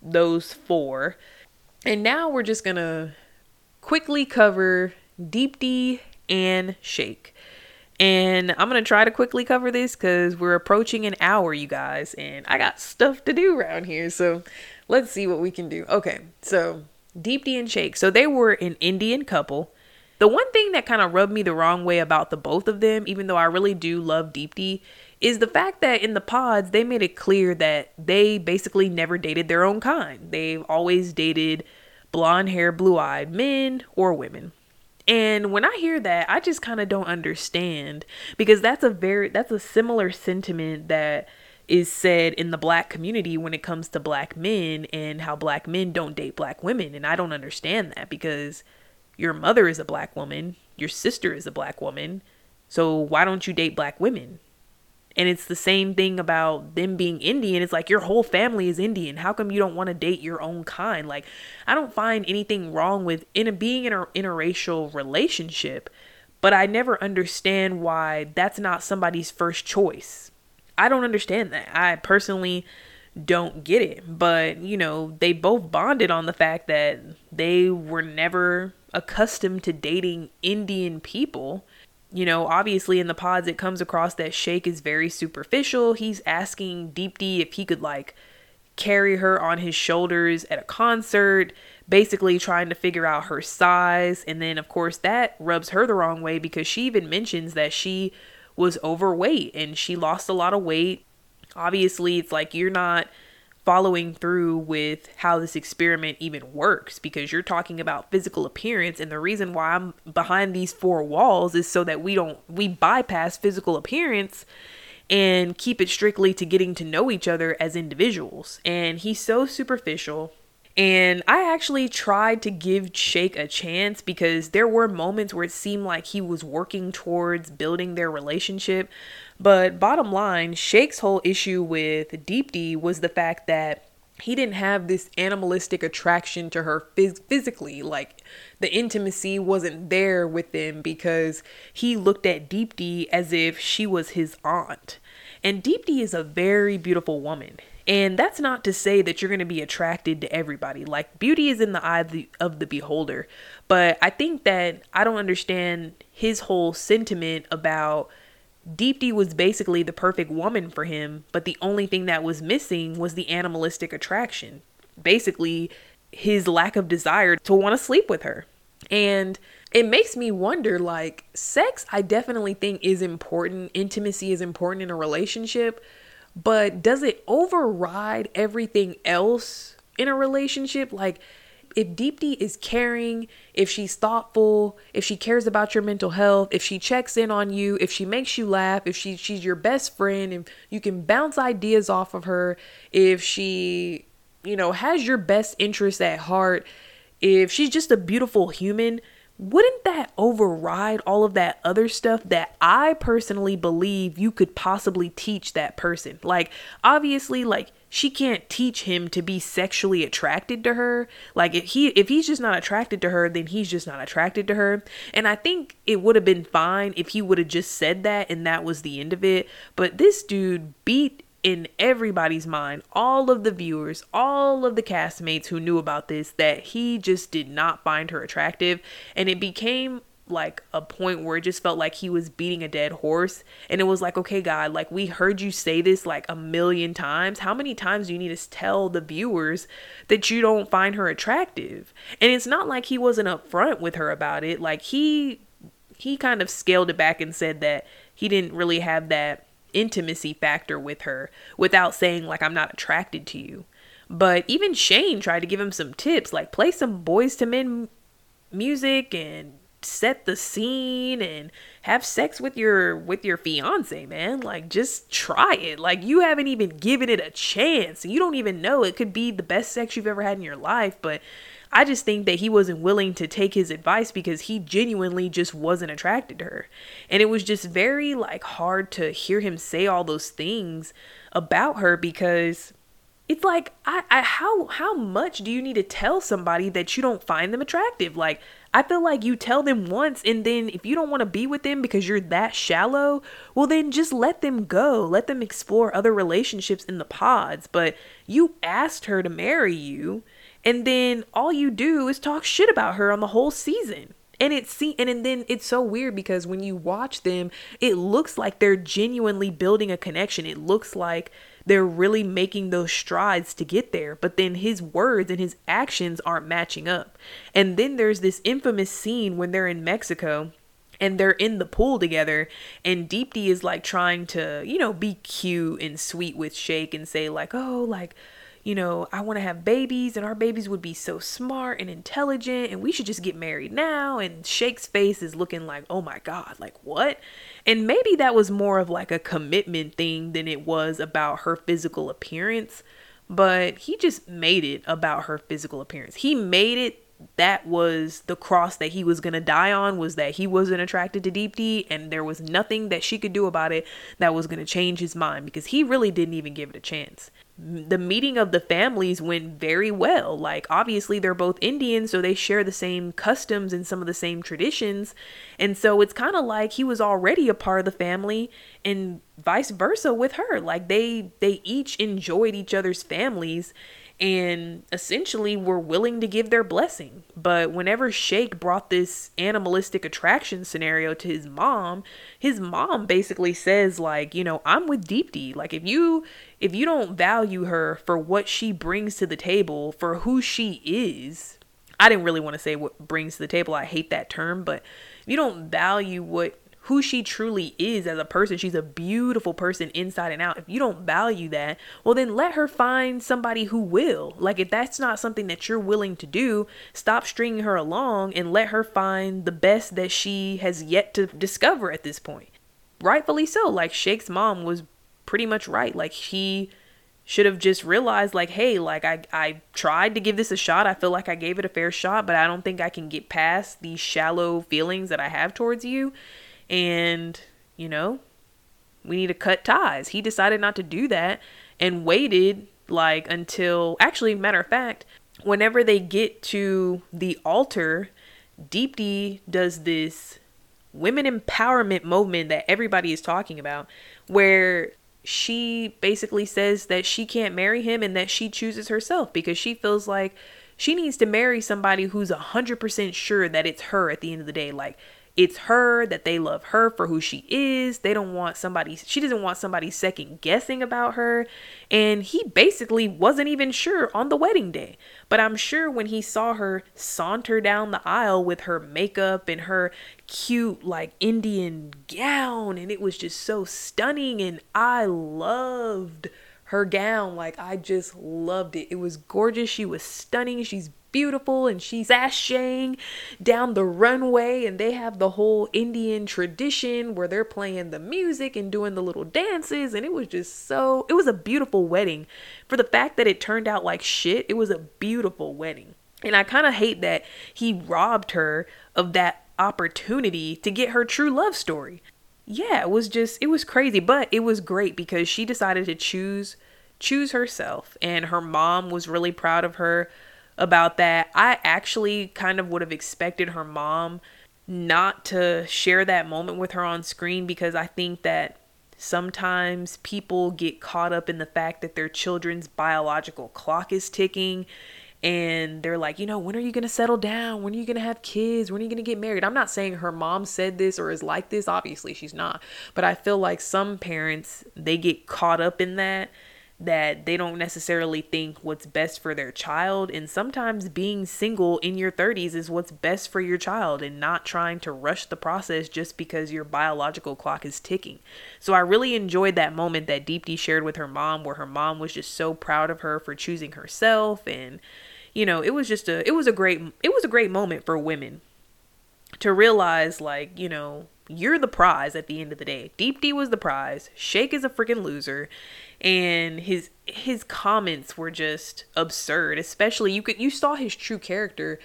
those four. And now we're just going to quickly cover Deepti and Shake. And I'm going to try to quickly cover this because we're approaching an hour, you guys, and I got stuff to do around here. So let's see what we can do. Okay, so Deepti and Shake. So they were an Indian couple. The one thing that kind of rubbed me the wrong way about the both of them, even though I really do love Deepti, is the fact that in the pods they made it clear that they basically never dated their own kind. They've always dated blonde hair, blue eyed men or women. And when I hear that, I just kind of don't understand because that's a very that's a similar sentiment that is said in the black community when it comes to black men and how black men don't date black women and I don't understand that because your mother is a black woman, your sister is a black woman. So why don't you date black women? And it's the same thing about them being Indian. It's like your whole family is Indian. How come you don't want to date your own kind? Like, I don't find anything wrong with in a, being in an interracial relationship, but I never understand why that's not somebody's first choice. I don't understand that. I personally don't get it. But, you know, they both bonded on the fact that they were never accustomed to dating Indian people you know, obviously in the pods, it comes across that Shake is very superficial. He's asking Deepti if he could like carry her on his shoulders at a concert, basically trying to figure out her size. And then, of course, that rubs her the wrong way because she even mentions that she was overweight and she lost a lot of weight. Obviously, it's like you're not following through with how this experiment even works because you're talking about physical appearance and the reason why I'm behind these four walls is so that we don't we bypass physical appearance and keep it strictly to getting to know each other as individuals. And he's so superficial. And I actually tried to give Shake a chance because there were moments where it seemed like he was working towards building their relationship. But bottom line, Shake's whole issue with Deepti was the fact that he didn't have this animalistic attraction to her phys- physically. Like the intimacy wasn't there with them because he looked at Deepti as if she was his aunt. And Deepti is a very beautiful woman. And that's not to say that you're going to be attracted to everybody. Like beauty is in the eye of the, of the beholder. But I think that I don't understand his whole sentiment about Deepti was basically the perfect woman for him, but the only thing that was missing was the animalistic attraction. Basically, his lack of desire to want to sleep with her. And it makes me wonder like sex I definitely think is important. Intimacy is important in a relationship, but does it override everything else in a relationship? Like if Deepti is caring, if she's thoughtful, if she cares about your mental health, if she checks in on you, if she makes you laugh, if she she's your best friend, if you can bounce ideas off of her, if she, you know, has your best interests at heart, if she's just a beautiful human, wouldn't that override all of that other stuff that I personally believe you could possibly teach that person? Like, obviously, like, she can't teach him to be sexually attracted to her. Like if he if he's just not attracted to her, then he's just not attracted to her. And I think it would have been fine if he would have just said that and that was the end of it. But this dude beat in everybody's mind, all of the viewers, all of the castmates who knew about this, that he just did not find her attractive. And it became like a point where it just felt like he was beating a dead horse. And it was like, okay, God, like we heard you say this like a million times. How many times do you need to tell the viewers that you don't find her attractive? And it's not like he wasn't upfront with her about it. Like he he kind of scaled it back and said that he didn't really have that intimacy factor with her without saying like I'm not attracted to you. But even Shayne tried to give him some tips like play some Boyz II Men music and set the scene and have sex with your with your fiance man. Like just try it. Like you haven't even given it a chance. You don't even know. It could be the best sex you've ever had in your life but I just think that he wasn't willing to take his advice because he genuinely just wasn't attracted to her. And it was just very like hard to hear him say all those things about her because it's like I, I how how much do you need to tell somebody that you don't find them attractive? Like I feel like you tell them once and then if you don't want to be with them because you're that shallow, well then just let them go. Let them explore other relationships in the pods. But you asked her to marry you and then all you do is talk shit about her on the whole season and it's see and, and then it's so weird because when you watch them it looks like they're genuinely building a connection it looks like they're really making those strides to get there but then his words and his actions aren't matching up. And then there's this infamous scene when they're in mexico and they're in the pool together and Deepti is like trying to you know be cute and sweet with Shake and say like oh like you know, I want to have babies and our babies would be so smart and intelligent and we should just get married now. And Shake's face is looking like, oh my God, like what? And maybe that was more of like a commitment thing than it was about her physical appearance. But he just made it about her physical appearance. He made it that was the cross that he was going to die on was that he wasn't attracted to Deepti and there was nothing that she could do about it that was going to change his mind because he really didn't even give it a chance the meeting of the families went very well. Like, obviously, they're both Indian, so they share the same customs and some of the same traditions. And so it's kind of like he was already a part of the family, and vice versa with her. Like, they they each enjoyed each other's families and essentially were willing to give their blessing. But whenever Shake brought this animalistic attraction scenario to his mom, his mom basically says like, you know, I'm with Deepti. Like if you if you don't value her for what she brings to the table, for who she is, I didn't really want to say what brings to the table. I hate that term, but if you don't value what who she truly is as a person, she's a beautiful person inside and out. If you don't value that, well then let her find somebody who will. Like if that's not something that you're willing to do, stop stringing her along and let her find the best that she has yet to discover at this point. Rightfully so. Like Shake's mom was pretty much right. Like he should have just realized like hey like I, I tried to give this a shot. I feel like i gave it a fair shot but i don't think i can get past these shallow feelings that i have towards you. And you know we need to cut ties. He decided not to do that and waited like until actually matter of fact whenever they get to the altar deepti does this women empowerment moment that everybody is talking about where she basically says that she can't marry him and that she chooses herself because she feels like she needs to marry somebody who's 100% sure that it's her at the end of the day. Like, it's her that they love her for who she is. They don't want somebody she doesn't want somebody second guessing about her. And he basically wasn't even sure on the wedding day. But I'm sure when he saw her saunter down the aisle with her makeup and her cute like Indian gown and it was just so stunning and I loved her gown like I just loved it. It was gorgeous. She was stunning. She's beautiful and she's ashing down the runway and they have the whole Indian tradition where they're playing the music and doing the little dances and it was just so it was a beautiful wedding. For the fact that it turned out like shit it was a beautiful wedding. And I kind of hate that he robbed her of that opportunity to get her true love story. Yeah it was just it was crazy but it was great because she decided to choose choose herself and her mom was really proud of her about that. I actually kind of would have expected her mom not to share that moment with her on screen because I think that sometimes people get caught up in the fact that their children's biological clock is ticking and they're like, you know, when are you going to settle down? When are you going to have kids? When are you going to get married? I'm not saying her mom said this or is like this. Obviously, she's not. But I feel like some parents, they get caught up in that that they don't necessarily think what's best for their child. And sometimes being single in your 30s is what's best for your child and not trying to rush the process just because your biological clock is ticking. So I really enjoyed that moment that Deepti shared with her mom, where her mom was just so proud of her for choosing herself. And, you know, it was just a, it was a great, it was a great moment for women to realize, like, you know, you're the prize at the end of the day. Deepti was the prize. Shake is a freaking loser and his his comments were just absurd especially you could you saw his true character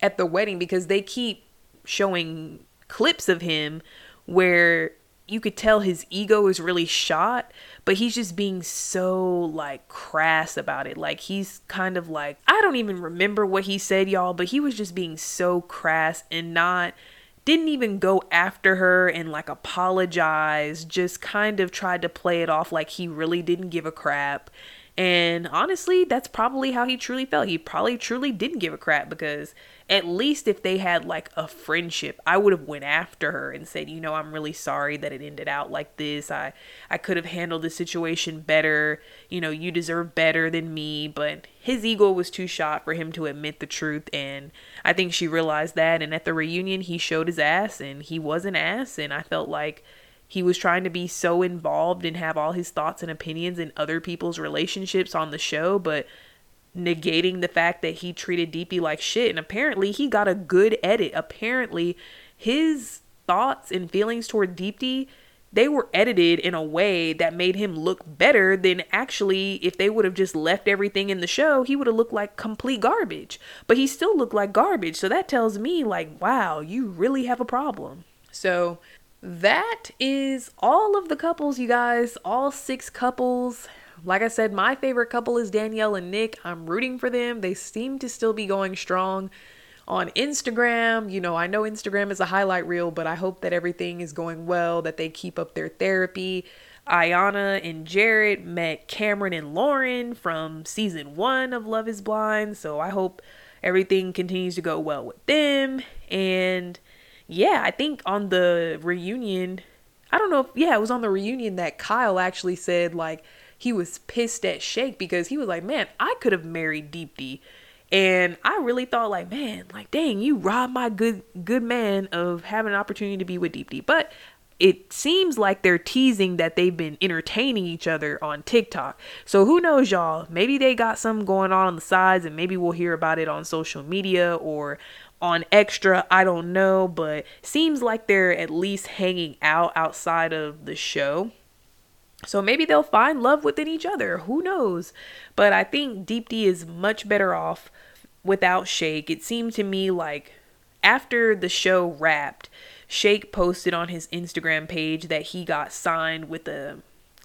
at the wedding because they keep showing clips of him where you could tell his ego is really shot but he's just being so like crass about it. Like he's kind of like i don't even remember what he said y'all but he was just being so crass and not didn't even go after her and like apologize, just kind of tried to play it off like he really didn't give a crap. And honestly, that's probably how he truly felt. He probably truly didn't give a crap because at least if they had like a friendship, I would have went after her and said, "You know, I'm really sorry that it ended out like this. I I could have handled the situation better. You know, you deserve better than me." But his ego was too shot for him to admit the truth and I think she realized that and at the reunion he showed his ass and he was an ass and I felt like he was trying to be so involved and have all his thoughts and opinions in other people's relationships on the show, but negating the fact that he treated Deepti like shit. And apparently he got a good edit. Apparently his thoughts and feelings toward Deepti, they were edited in a way that made him look better than actually if they would have just left everything in the show, he would have looked like complete garbage. But he still looked like garbage. So that tells me like, wow, you really have a problem. So that is all of the couples, you guys. All six couples. Like I said, my favorite couple is Danielle and Nick. I'm rooting for them. They seem to still be going strong on Instagram. You know, I know Instagram is a highlight reel, but I hope that everything is going well, that they keep up their therapy. Iyanna and Jarrette met Cameron and Lauren from season one of Love is Blind. So I hope everything continues to go well with them. And yeah, I think on the reunion, I don't know if, yeah, it was on the reunion that Kyle actually said, like, he was pissed at Shake because he was like, man, I could have married Deepti. And I really thought, like, man, like, dang, you robbed my good good man of having an opportunity to be with Deepti. But it seems like they're teasing that they've been entertaining each other on TikTok. So who knows, y'all? Maybe they got something going on on the sides, and maybe we'll hear about it on social media or on extra i don't know but seems like they're at least hanging out outside of the show. So maybe they'll find love within each other. Who knows? But i think deepti is much better off without shake. It seemed to me like after the show wrapped shake posted on his instagram page that he got signed with a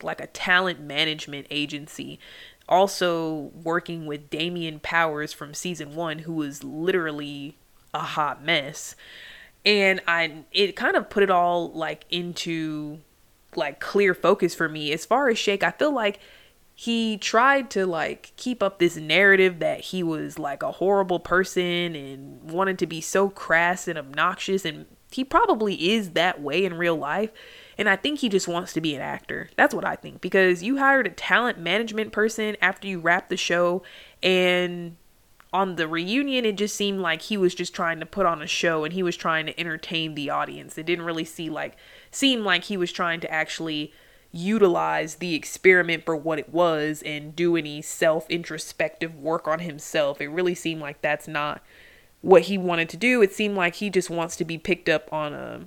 like a talent management agency also working with Damian Powers from season 1 who was literally a hot mess and i it kind of put it all like into like clear focus for me as far as shake i feel like he tried to like keep up this narrative that he was like a horrible person and wanted to be so crass and obnoxious and he probably is that way in real life. And I think he just wants to be an actor. That's what I think. Because you hired a talent management person after you wrapped the show. And on the reunion, it just seemed like he was just trying to put on a show and he was trying to entertain the audience. It didn't really see like seem like he was trying to actually utilize the experiment for what it was and do any self introspective work on himself. It really seemed like that's not what he wanted to do. It seemed like he just wants to be picked up on a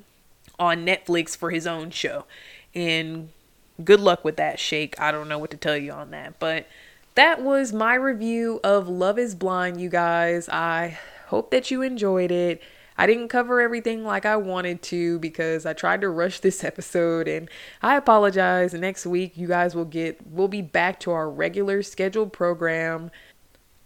on Netflix for his own show. And good luck with that, Shake. I don't know what to tell you on that. But that was my review of Love is Blind, you guys. I hope that you enjoyed it. I didn't cover everything like I wanted to because I tried to rush this episode and I apologize. Next week you guys will get we'll be back to our regular scheduled program.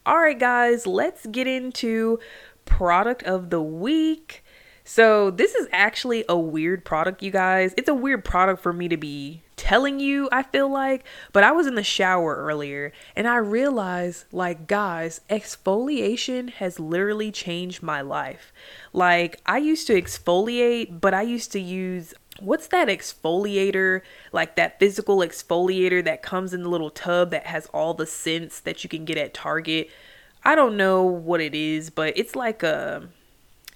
All right guys, let's get into product of the week. So, this is actually a weird product, you guys. It's a weird product for me to be telling you, I feel like. But I was in the shower earlier and I realized, like, guys, exfoliation has literally changed my life. Like, I used to exfoliate, but I used to use what's that exfoliator like that physical exfoliator that comes in the little tub that has all the scents that you can get at target i don't know what it is but it's like a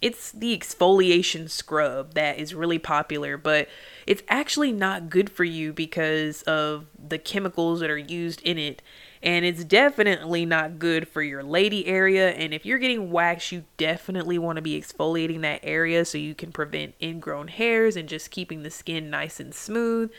it's the exfoliation scrub that is really popular, but it's actually not good for you because of the chemicals that are used in it and it's definitely not good for your lady area. And if you're getting waxed, you definitely want to be exfoliating that area so you can prevent ingrown hairs and just keeping the skin nice and smooth.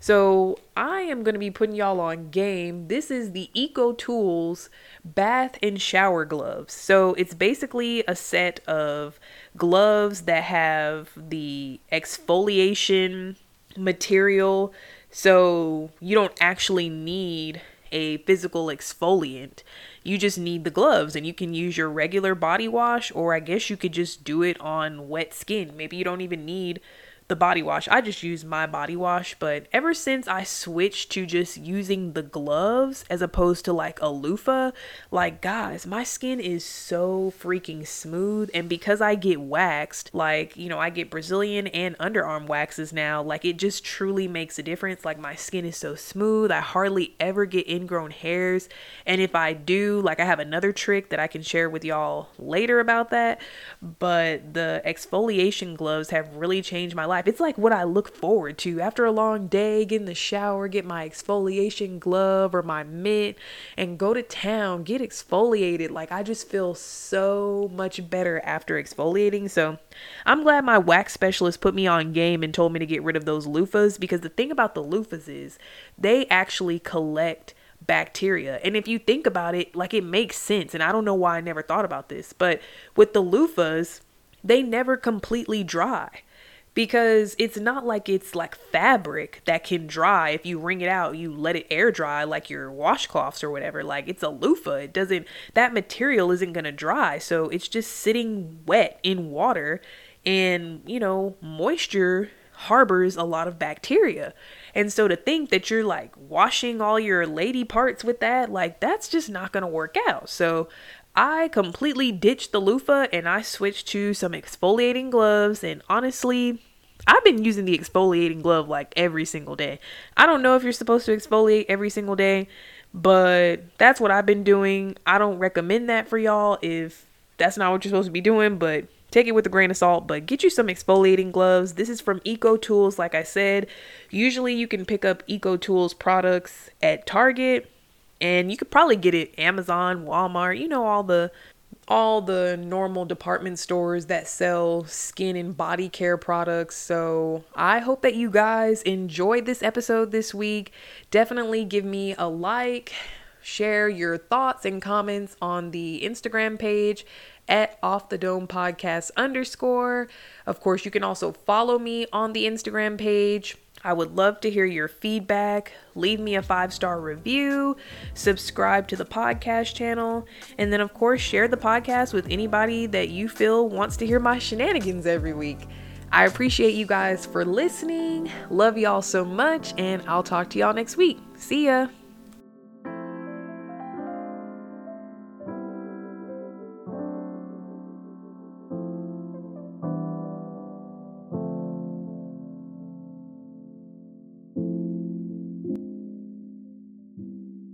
So, I am going to be putting y'all on game. This is the EcoTools bath and shower gloves. So, it's basically a set of gloves that have the exfoliation material so you don't actually need a physical exfoliant. You just need the gloves and you can use your regular body wash, or I guess you could just do it on wet skin. Maybe you don't even need the body wash. I just use my body wash, but ever since I switched to just using the gloves as opposed to like a loofah, like guys, my skin is so freaking smooth. And because I get waxed, like, you know, I get Brazilian and underarm waxes now, like it just truly makes a difference. Like my skin is so smooth. I hardly ever get ingrown hairs. And if I do, like I have another trick that I can share with y'all later about that. But the exfoliation gloves have really changed my life life. It's like what I look forward to after a long day, get in the shower, get my exfoliation glove or my mitt and go to town, get exfoliated. Like I just feel so much better after exfoliating. So I'm glad my wax specialist put me on game and told me to get rid of those loofahs because the thing about the loofahs is they actually collect bacteria. And if you think about it, like it makes sense. And I don't know why I never thought about this, but with the loofahs, they never completely dry because it's not like it's like fabric that can dry. If you wring it out you let it air dry like your washcloths or whatever. Like it's a loofah. It doesn't that material isn't going to dry. So it's just sitting wet in water. And you know moisture harbors a lot of bacteria. And so to think that you're like washing all your lady parts with that like that's just not going to work out. So I completely ditched the loofah and I switched to some exfoliating gloves. And honestly, I've been using the exfoliating glove like every single day. I don't know if you're supposed to exfoliate every single day, but that's what I've been doing. I don't recommend that for y'all if that's not what you're supposed to be doing, but take it with a grain of salt. But get you some exfoliating gloves. This is from EcoTools, like I said. Usually you can pick up EcoTools products at Target and you could probably get it Amazon, Walmart, you know all the all the normal department stores that sell skin and body care products. So, I hope that you guys enjoyed this episode this week. Definitely give me a like, share your thoughts and comments on the Instagram page at off the dome podcast underscore. Of course, you can also follow me on the Instagram page I would love to hear your feedback. Leave me a five star review, subscribe to the podcast channel, and then, of course, share the podcast with anybody that you feel wants to hear my shenanigans every week. I appreciate you guys for listening. Love y'all so much, and I'll talk to y'all next week. See ya.